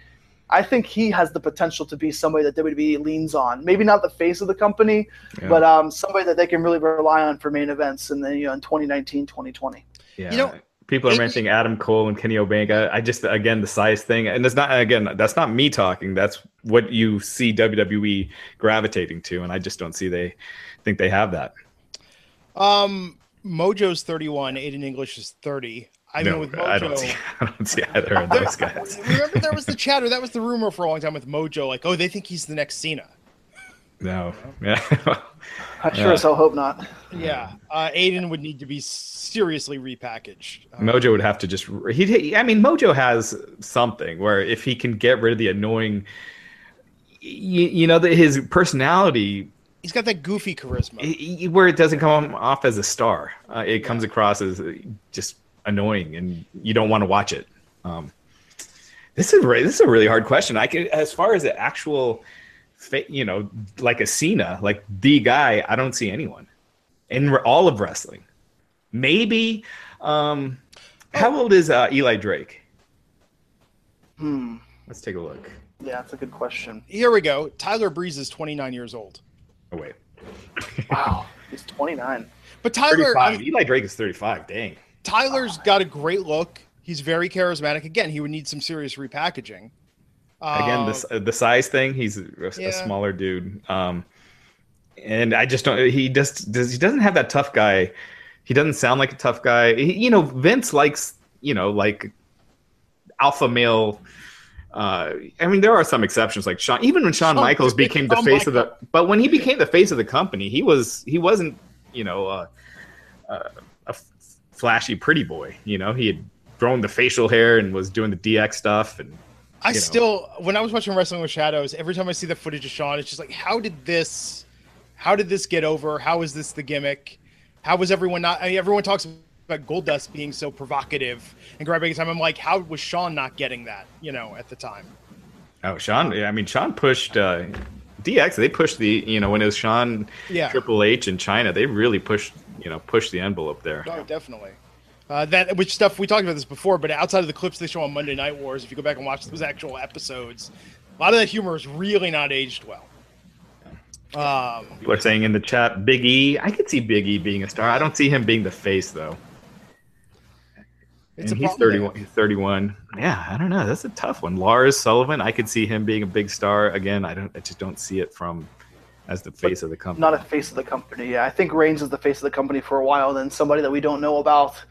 [SPEAKER 3] I think he has the potential to be somebody that WWE leans on. Maybe not the face of the company, yeah. but um, somebody that they can really rely on for main events in the you know, in 2019, 2020.
[SPEAKER 2] Yeah. You know, people are mentioning Adam Cole and Kenny Omega. I just again the size thing, and it's not again that's not me talking. That's what you see WWE gravitating to, and I just don't see they think they have that.
[SPEAKER 1] Um, Mojo's thirty-one. Aiden English is thirty. I no, mean, with Mojo,
[SPEAKER 2] I don't see, I don't see either of those guys.
[SPEAKER 1] Remember, there was the chatter. That was the rumor for a long time with Mojo. Like, oh, they think he's the next Cena.
[SPEAKER 2] No, yeah.
[SPEAKER 3] I sure as hell hope not.
[SPEAKER 1] Yeah, uh, Aiden would need to be seriously repackaged.
[SPEAKER 2] Um, Mojo would have to just. He, I mean, Mojo has something where if he can get rid of the annoying, you, you know, that his personality.
[SPEAKER 1] He's got that goofy charisma
[SPEAKER 2] he, where it doesn't come off as a star. Uh, it comes across as just annoying, and you don't want to watch it. Um, this is this is a really hard question. I can, as far as the actual you know, like a Cena, like the guy, I don't see anyone in all of wrestling. Maybe, um, how old is uh, Eli Drake?
[SPEAKER 3] Hmm.
[SPEAKER 2] Let's take a look.
[SPEAKER 3] Yeah, that's a good question.
[SPEAKER 1] Here we go. Tyler Breeze is 29 years old.
[SPEAKER 2] Oh wait.
[SPEAKER 3] wow, he's 29.
[SPEAKER 1] But Tyler,
[SPEAKER 2] I mean, Eli Drake is 35. Dang.
[SPEAKER 1] Tyler's oh, got a great look. He's very charismatic. Again, he would need some serious repackaging.
[SPEAKER 2] Again, this uh, the size thing. He's a, yeah. a smaller dude, um, and I just don't. He just does. He doesn't have that tough guy. He doesn't sound like a tough guy. He, you know, Vince likes you know like alpha male. Uh, I mean, there are some exceptions, like Shawn. Even when Shawn, Michaels became the face Michael. of the, but when he became the face of the company, he was he wasn't you know uh, uh, a flashy pretty boy. You know, he had grown the facial hair and was doing the DX stuff and
[SPEAKER 1] I know. still, when I was watching Wrestling with Shadows, every time I see the footage of Shawn, it's just like, how did this, how did this get over? How is this the gimmick? How was everyone not? I mean, everyone talks about Goldust being so provocative and grabbing his time. I'm like, how was Shawn not getting that? You know, at the time.
[SPEAKER 2] Oh, Shawn. Yeah, I mean, Shawn pushed uh, DX. They pushed the, you know, when it was Shawn, yeah. Triple H in Chyna, they really pushed, you know, pushed the envelope there.
[SPEAKER 1] Oh, definitely. Uh, that which stuff we talked about this before, but outside of the clips they show on Monday Night Wars, if you go back and watch those actual episodes, a lot of that humor is really not aged well.
[SPEAKER 2] Um, People are saying in the chat, Big E. I could see Big E being a star. I don't see him being the face though. It's and he's 31. He's 31. Yeah, I don't know. That's a tough one. Lars Sullivan. I could see him being a big star again. I don't. I just don't see it from as the face but of the company.
[SPEAKER 3] Not a face of the company. Yeah, I think Reigns is the face of the company for a while. Then somebody that we don't know about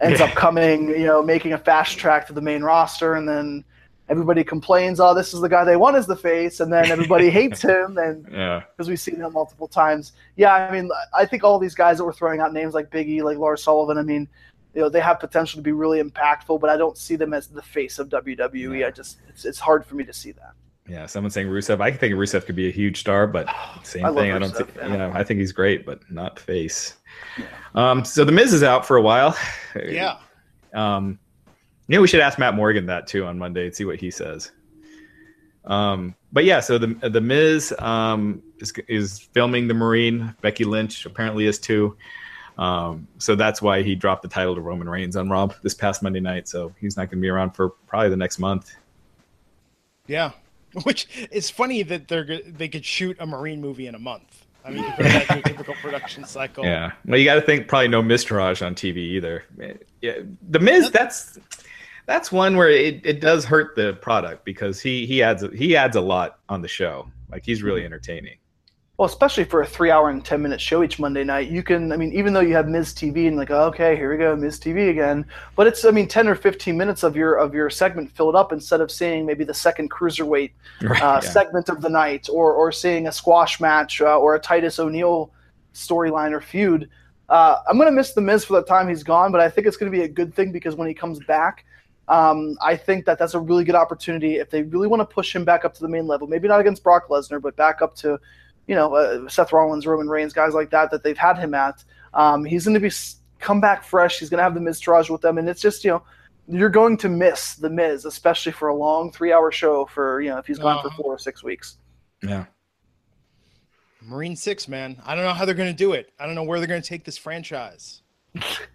[SPEAKER 3] ends up coming, you know, making a fast track to the main roster, and then everybody complains, "Oh, this is the guy they want as the face," and then everybody hates him, and yeah, because we've seen that multiple times. Yeah, I mean, I think all these guys that were throwing out names like Biggie, like Lars Sullivan, I mean, you know, they have potential to be really impactful, but I don't see them as the face of WWE. Yeah. I just, it's, it's hard for me to see that.
[SPEAKER 2] Yeah, someone saying Rusev. I think Rusev could be a huge star, but same I thing. I don't think. Yeah. You know, I think he's great, but not face. Yeah. Um, so the Miz is out for a while.
[SPEAKER 1] Yeah.
[SPEAKER 2] Um, you know, we should ask Matt Morgan that too on Monday and see what he says. Um, but yeah, so the the Miz um, is is filming the Marine. Becky Lynch apparently is too. Um, so that's why he dropped the title to Roman Reigns on Raw this past Monday night. So he's not going to be around for probably the next month.
[SPEAKER 1] Yeah, Which is funny that they're they could shoot a Marine movie in a month. I mean, compare that to a typical production cycle.
[SPEAKER 2] Yeah. Well, you got to think probably no Miztourage on TV either. Yeah. The Miz, that's that's one where it, it does hurt the product because he he adds he adds a lot on the show. Like he's really mm-hmm. entertaining.
[SPEAKER 3] Well, especially for a three-hour and ten-minute show each Monday night, you can. I mean, even though you have Miz TV and like, oh, okay, here we go, Miz TV again. But it's, I mean, ten or fifteen minutes of your of your segment filled up instead of seeing maybe the second cruiserweight
[SPEAKER 2] Right.
[SPEAKER 3] uh,
[SPEAKER 2] yeah.
[SPEAKER 3] segment of the night, or or seeing a squash match uh, or a Titus O'Neil storyline or feud. Uh, I'm gonna miss the Miz for the time he's gone, but I think it's gonna be a good thing because when he comes back, um, I think that that's a really good opportunity if they really want to push him back up to the main level. Maybe not against Brock Lesnar, but back up to, you know, uh, Seth Rollins, Roman Reigns, guys like that that they've had him at. Um, he's going to be come back fresh. He's going to have the Miztourage with them, and it's just you know. You're going to miss the Miz, especially for a long three-hour show. For you know, if he's gone for
[SPEAKER 1] Uh-huh.
[SPEAKER 3] four or six weeks.
[SPEAKER 2] Yeah.
[SPEAKER 1] Marine Six, man. I don't know how they're going to do it. I don't know where they're going to take this franchise.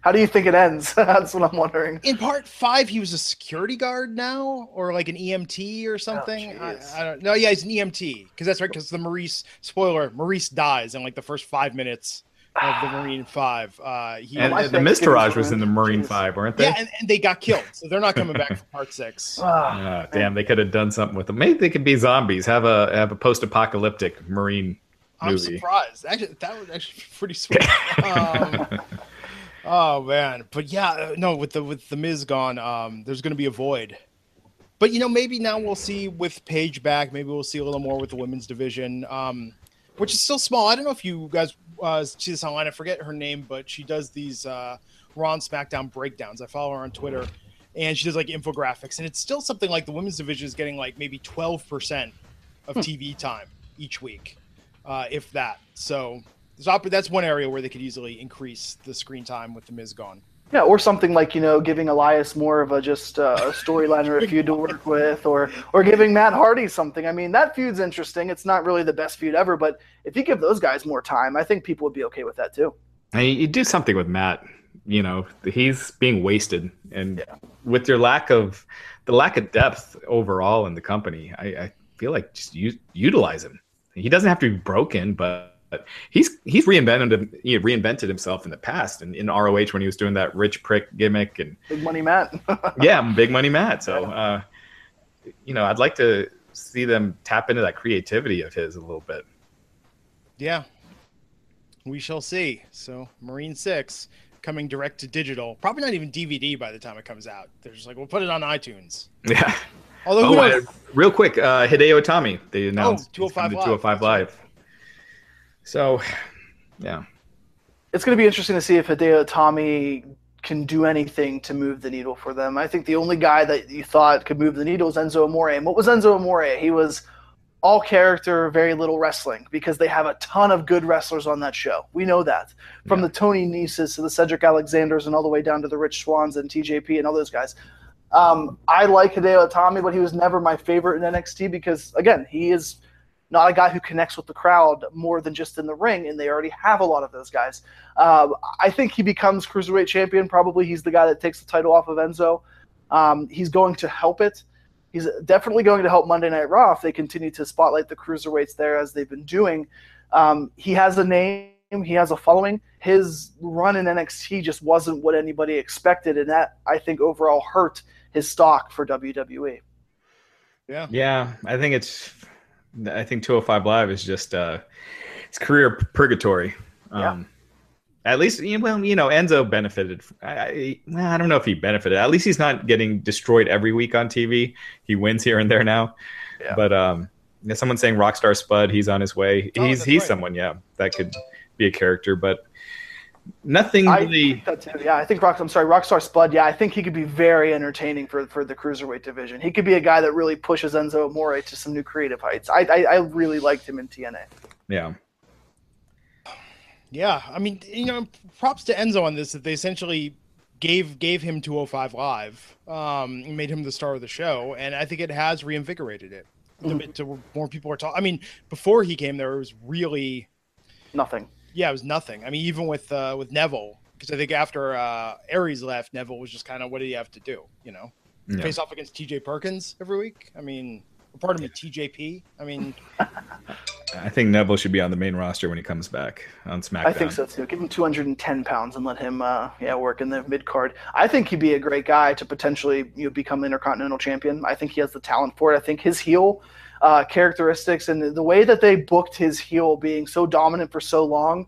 [SPEAKER 3] How do you think it ends? That's what I'm wondering.
[SPEAKER 1] In part five, he was a security guard now, or like an EMT or something. I. I don't know. Yeah, he's an EMT because that's right. Because the Maurice spoiler, Maurice dies in like the first five minutes of the Marine Five. Uh, he
[SPEAKER 2] And,
[SPEAKER 3] my
[SPEAKER 2] and the
[SPEAKER 3] Thanksgiving
[SPEAKER 2] Miztourage was in the. Marine
[SPEAKER 3] Jeez.
[SPEAKER 2] Five, weren't they?
[SPEAKER 1] yeah, and, and they got killed, so they're not coming back for part six.
[SPEAKER 3] Ah,
[SPEAKER 2] damn, they could have done something with them. Maybe they could be zombies. Have a have a post-apocalyptic Marine
[SPEAKER 1] I'm
[SPEAKER 2] movie.
[SPEAKER 1] surprised. Actually, that would actually be pretty sweet. um, oh man, but yeah, uh, no, with the with the Miz gone, um, there's going to be a void. But you know, maybe now we'll see with Paige back. Maybe we'll see a little more with the women's division, um, which is still small. I don't know if you guys uh, see this online. I forget her name, but she does these uh, Raw and SmackDown breakdowns. I follow her on Twitter, and she does like infographics. And it's still something like the women's division is getting like maybe 12 percent of TV time each week uh, if that. So there's that's one area where they could easily increase the screen time with the Miz gone.
[SPEAKER 3] Yeah, or something like you know giving Elias more of a just uh, a storyline or a feud to work with, or or giving Matt Hardy something. I mean, that feud's interesting. It's not really the best feud ever, but if you give those guys more time, I think people would be okay with that too.
[SPEAKER 2] I mean, you do something with Matt. You know, he's being wasted, and with your lack of the lack of depth overall in the company, I, I feel like just u- utilize him. He doesn't have to be broken, but. But He's he's reinvented he reinvented himself in the past and in ROH when he was doing that rich prick gimmick and
[SPEAKER 3] Big Money Matt.
[SPEAKER 2] yeah, I'm big money Matt. So uh, you know, I'd like to see them tap into that creativity of his a little bit.
[SPEAKER 1] Yeah, we shall see. So Marine Six coming direct to digital, probably not even DVD by the time it comes out. They're just like, we'll put it on iTunes.
[SPEAKER 2] Yeah.
[SPEAKER 1] Although,
[SPEAKER 2] Oh,
[SPEAKER 1] knows?
[SPEAKER 2] uh, real quick, uh, Hideo Itami. They announced
[SPEAKER 1] Oh,
[SPEAKER 2] he's
[SPEAKER 1] 205
[SPEAKER 2] to
[SPEAKER 1] Live.
[SPEAKER 2] 205 Live. So, yeah,
[SPEAKER 3] it's going to be interesting to see if Hideo Itami can do anything to move the needle for them. I think the only guy that you thought could move the needle was Enzo Amore. And what was Enzo Amore? He was all character, very little wrestling because they have a ton of good wrestlers on that show. We know that. From
[SPEAKER 2] Yeah.
[SPEAKER 3] the Tony Neses to the Cedric Alexanders and all the way down to the Rich Swanns and TJP and all those guys. Um, I like Hideo Itami, but he was never my favorite in NXT because, again, he is not a guy who connects with the crowd more than just in the ring, and they already have a lot of those guys. Um, I think he becomes cruiserweight champion. Probably he's the guy that takes the title off of Enzo. Um, he's going to help it. He's definitely going to help Monday Night Raw if they continue to spotlight the cruiserweights there as they've been doing. Um, he has a name, he has a following. His run in NXT just wasn't what anybody expected, and that I think overall hurt his stock for. WWE.
[SPEAKER 1] Yeah.
[SPEAKER 2] yeah, I think it's. I think 205 Live is just uh, it's career purgatory. Um, At least, well, you know, Enzo benefited. I, I, I don't know if he benefited. At least he's not getting destroyed every week on TV. He wins here and there now.
[SPEAKER 3] Yeah.
[SPEAKER 2] But um, yeah, someone saying Rockstar Spud, he's on his way.
[SPEAKER 1] Oh,
[SPEAKER 2] he's he's
[SPEAKER 1] right.
[SPEAKER 2] someone, yeah, that could be a character, but nothing
[SPEAKER 3] I
[SPEAKER 2] really.
[SPEAKER 3] think that. Yeah, I think Rock. I'm sorry, Rockstar Spud. Yeah, I think he could be very entertaining for for the cruiserweight division. He could be a guy that really pushes Enzo Amore to some new creative heights. I I, I really liked him in TNA.
[SPEAKER 2] Yeah.
[SPEAKER 1] Yeah, I mean, you know, props to Enzo on this that they essentially gave gave him 205 live, um, made him the star of the show, and I think it has reinvigorated it. To, to more people are talking. I mean, before he came there, it was really
[SPEAKER 3] Nothing.
[SPEAKER 1] Yeah, it was nothing. I mean, even with uh, with Neville, because I think after uh, Aries left, Neville was just kind of what did he have to do? You know,
[SPEAKER 2] Yeah.
[SPEAKER 1] face off against T.J. Perkins every week. I mean, pardon me, TJP. I mean,
[SPEAKER 2] I think Neville should be on the main roster when he comes back on SmackDown.
[SPEAKER 3] I think so too. Give him 210 pounds and let him, uh, yeah, work in the mid card. I think he'd be a great guy to potentially you know, become Intercontinental Champion. I think he has the talent for it. I think his heel uh, characteristics and the way that they booked his heel being so dominant for so long,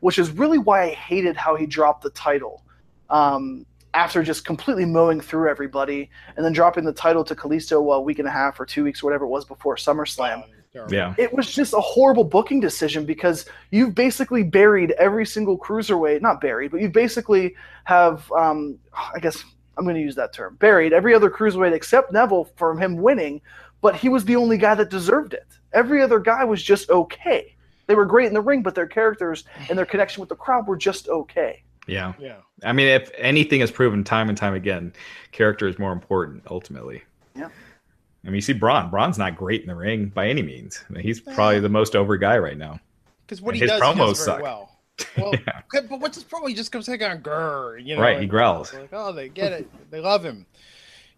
[SPEAKER 3] which is really why I hated how he dropped the title. Um, after just completely mowing through everybody and then dropping the title to Kalisto a week and a half or two weeks or whatever it was before SummerSlam.
[SPEAKER 2] Yeah.
[SPEAKER 3] It was just a horrible booking decision because you've basically buried every single cruiserweight, not buried, but you basically have, um, I guess I'm going to use that term, buried every other cruiserweight except Neville from him winning, but he was the only guy that deserved it. Every other guy was just okay. They were great in the ring, but their characters and their connection with the crowd were just okay.
[SPEAKER 2] Yeah.
[SPEAKER 1] Yeah.
[SPEAKER 2] I mean, if anything is proven time and time again, character is more important ultimately.
[SPEAKER 3] Yeah.
[SPEAKER 2] I mean, you see Braun. Braun's not great in the ring by any means. I mean, he's probably the most over guy right now.
[SPEAKER 1] Because what
[SPEAKER 2] And
[SPEAKER 1] he
[SPEAKER 2] his
[SPEAKER 1] does, he
[SPEAKER 2] promos
[SPEAKER 1] does very
[SPEAKER 2] suck.
[SPEAKER 1] well. Well,
[SPEAKER 2] Yeah.
[SPEAKER 1] but what's his promo? He just comes like on grr, you know.
[SPEAKER 2] Right, he
[SPEAKER 1] and
[SPEAKER 2] growls.
[SPEAKER 1] Like, oh, they get it. They love him.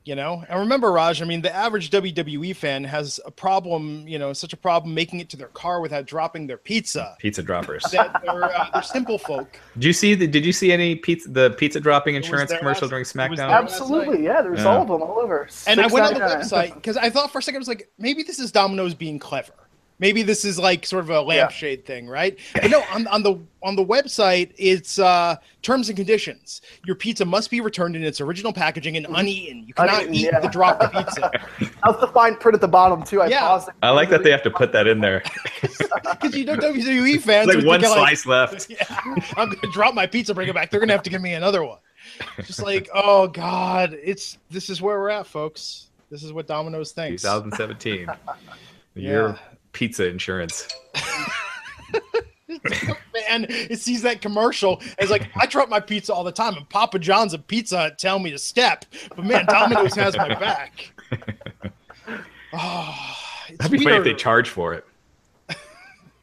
[SPEAKER 1] You know, and remember, Raj. I mean, the average WWE fan has a problem. You know, such a problem making it to their car without dropping their pizza.
[SPEAKER 2] Pizza droppers.
[SPEAKER 1] That they're, uh, they're simple folk.
[SPEAKER 2] Did you see the? Did you see any pizza? The pizza dropping insurance commercial
[SPEAKER 1] last-
[SPEAKER 2] during SmackDown?
[SPEAKER 3] Absolutely, yeah. There's
[SPEAKER 2] Yeah.
[SPEAKER 3] all of them all over.
[SPEAKER 1] And I went on the
[SPEAKER 3] $6.99.
[SPEAKER 1] website because I thought for a second I was like, maybe this is Domino's being clever. Maybe this is like sort of a lampshade thing, right? But no, on, on the on the website, it's uh, terms and conditions. Your pizza must be returned in its original packaging and uneaten. You cannot
[SPEAKER 3] Uneaten,
[SPEAKER 1] eat
[SPEAKER 3] yeah.
[SPEAKER 1] the dropped pizza
[SPEAKER 3] That's the fine print at the bottom too. I
[SPEAKER 1] Yeah.
[SPEAKER 3] paused. it.
[SPEAKER 2] I like that they have to put that in there.
[SPEAKER 1] because you know WWE fans
[SPEAKER 2] It's like
[SPEAKER 1] would
[SPEAKER 2] one
[SPEAKER 1] think,
[SPEAKER 2] slice left.
[SPEAKER 1] Yeah, I'm gonna drop my pizza, bring it back. They're gonna have to give me another one. Just like, oh god, it's this is where we're at, folks. This is what Domino's thinks.
[SPEAKER 2] 2017. The
[SPEAKER 1] Yeah.
[SPEAKER 2] year of pizza insurance.
[SPEAKER 1] man, it sees that commercial. It's like I drop my pizza all the time, and Papa John's and Pizza Hut tell me to step, but man, Domino's has my back. Oh,
[SPEAKER 2] That'd be funny if they charge for it.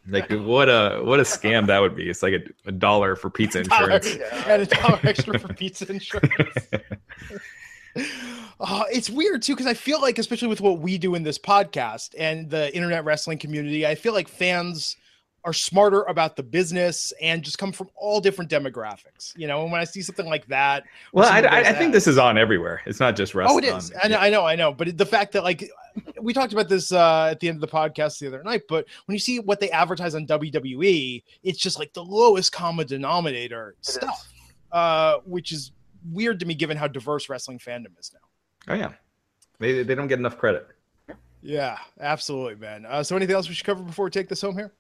[SPEAKER 2] Like what a what a scam that would be. It's like a, a dollar for pizza
[SPEAKER 1] Dollar-
[SPEAKER 2] insurance.
[SPEAKER 1] and a dollar extra for pizza insurance. Uh, it's weird too because I feel like, especially with what we do in this podcast and the internet wrestling community, I feel like fans are smarter about the business and just come from all different demographics. You know, and when I see something like that,
[SPEAKER 2] Well, I, I, I think this is on everywhere. It's not just wrestling.
[SPEAKER 1] Oh,
[SPEAKER 2] wrestling.
[SPEAKER 1] it is. I know, I know, I know. But the fact that like we talked about this uh, at the end of the podcast the other night, but when you see what they advertise on WWE, it's just like the lowest common denominator
[SPEAKER 3] is.
[SPEAKER 1] stuff, uh, which is weird to me given how diverse wrestling fandom is now.
[SPEAKER 2] Oh yeah, they they don't get enough credit.
[SPEAKER 1] Yeah, absolutely, man. Uh, so anything else we should cover before we take this home here?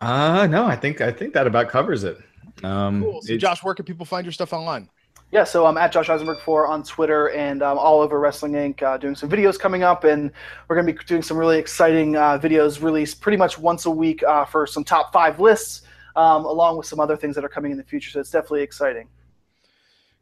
[SPEAKER 2] Uh no, I think I think that about covers it. Um,
[SPEAKER 1] Cool. So,
[SPEAKER 2] it-
[SPEAKER 1] Josh, where can people find your stuff online?
[SPEAKER 3] Yeah, so I'm at Josh Eisenberg four on Twitter and um, all over Wrestling Inc. Uh, doing some videos coming up, and we're going to be doing some really exciting uh, videos released pretty much once a week uh, for some top five lists, um, along with some other things that are coming in the future. So it's definitely exciting.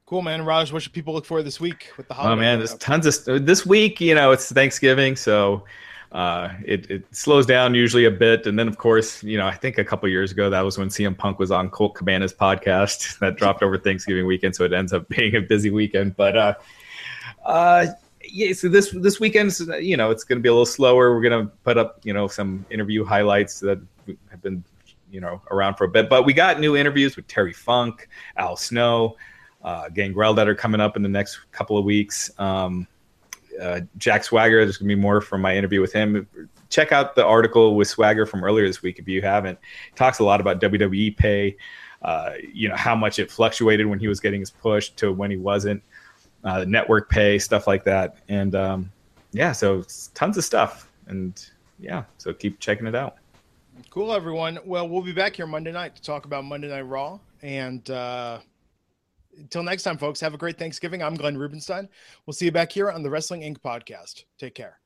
[SPEAKER 1] Cool, man. Raj, what should people look for this week with the holiday?
[SPEAKER 2] Oh man, there's
[SPEAKER 1] up?
[SPEAKER 2] tons of this week. You know, it's Thanksgiving, so uh, it it slows down usually a bit, and then of course, you know, I think a couple years ago that was when CM Punk was on Colt Cabana's podcast that dropped over Thanksgiving weekend, so it ends up being a busy weekend. But uh, uh, yeah, so this this weekend's you know it's going to be a little slower. We're going to put up you know some interview highlights that have been you know around for a bit, but we got new interviews with Terry Funk, Al Snow uh, Gangrel that are coming up in the next couple of weeks. Um, uh, Jack Swagger, there's going to be more from my interview with him. Check out the article with Swagger from earlier this week if you haven't. Talks a lot about WWE pay, uh, you know, how much it fluctuated when he was getting his push to when he wasn't, uh, network pay, stuff like that. And um, yeah, so tons of stuff. And yeah, so keep checking it out.
[SPEAKER 1] Cool, everyone. Well, we'll be back here Monday night to talk about Monday Night Raw. And uh, until next time, folks, have a great Thanksgiving. I'm Glenn Rubenstein. We'll see you back here on the Wrestling Inc. podcast. Take care.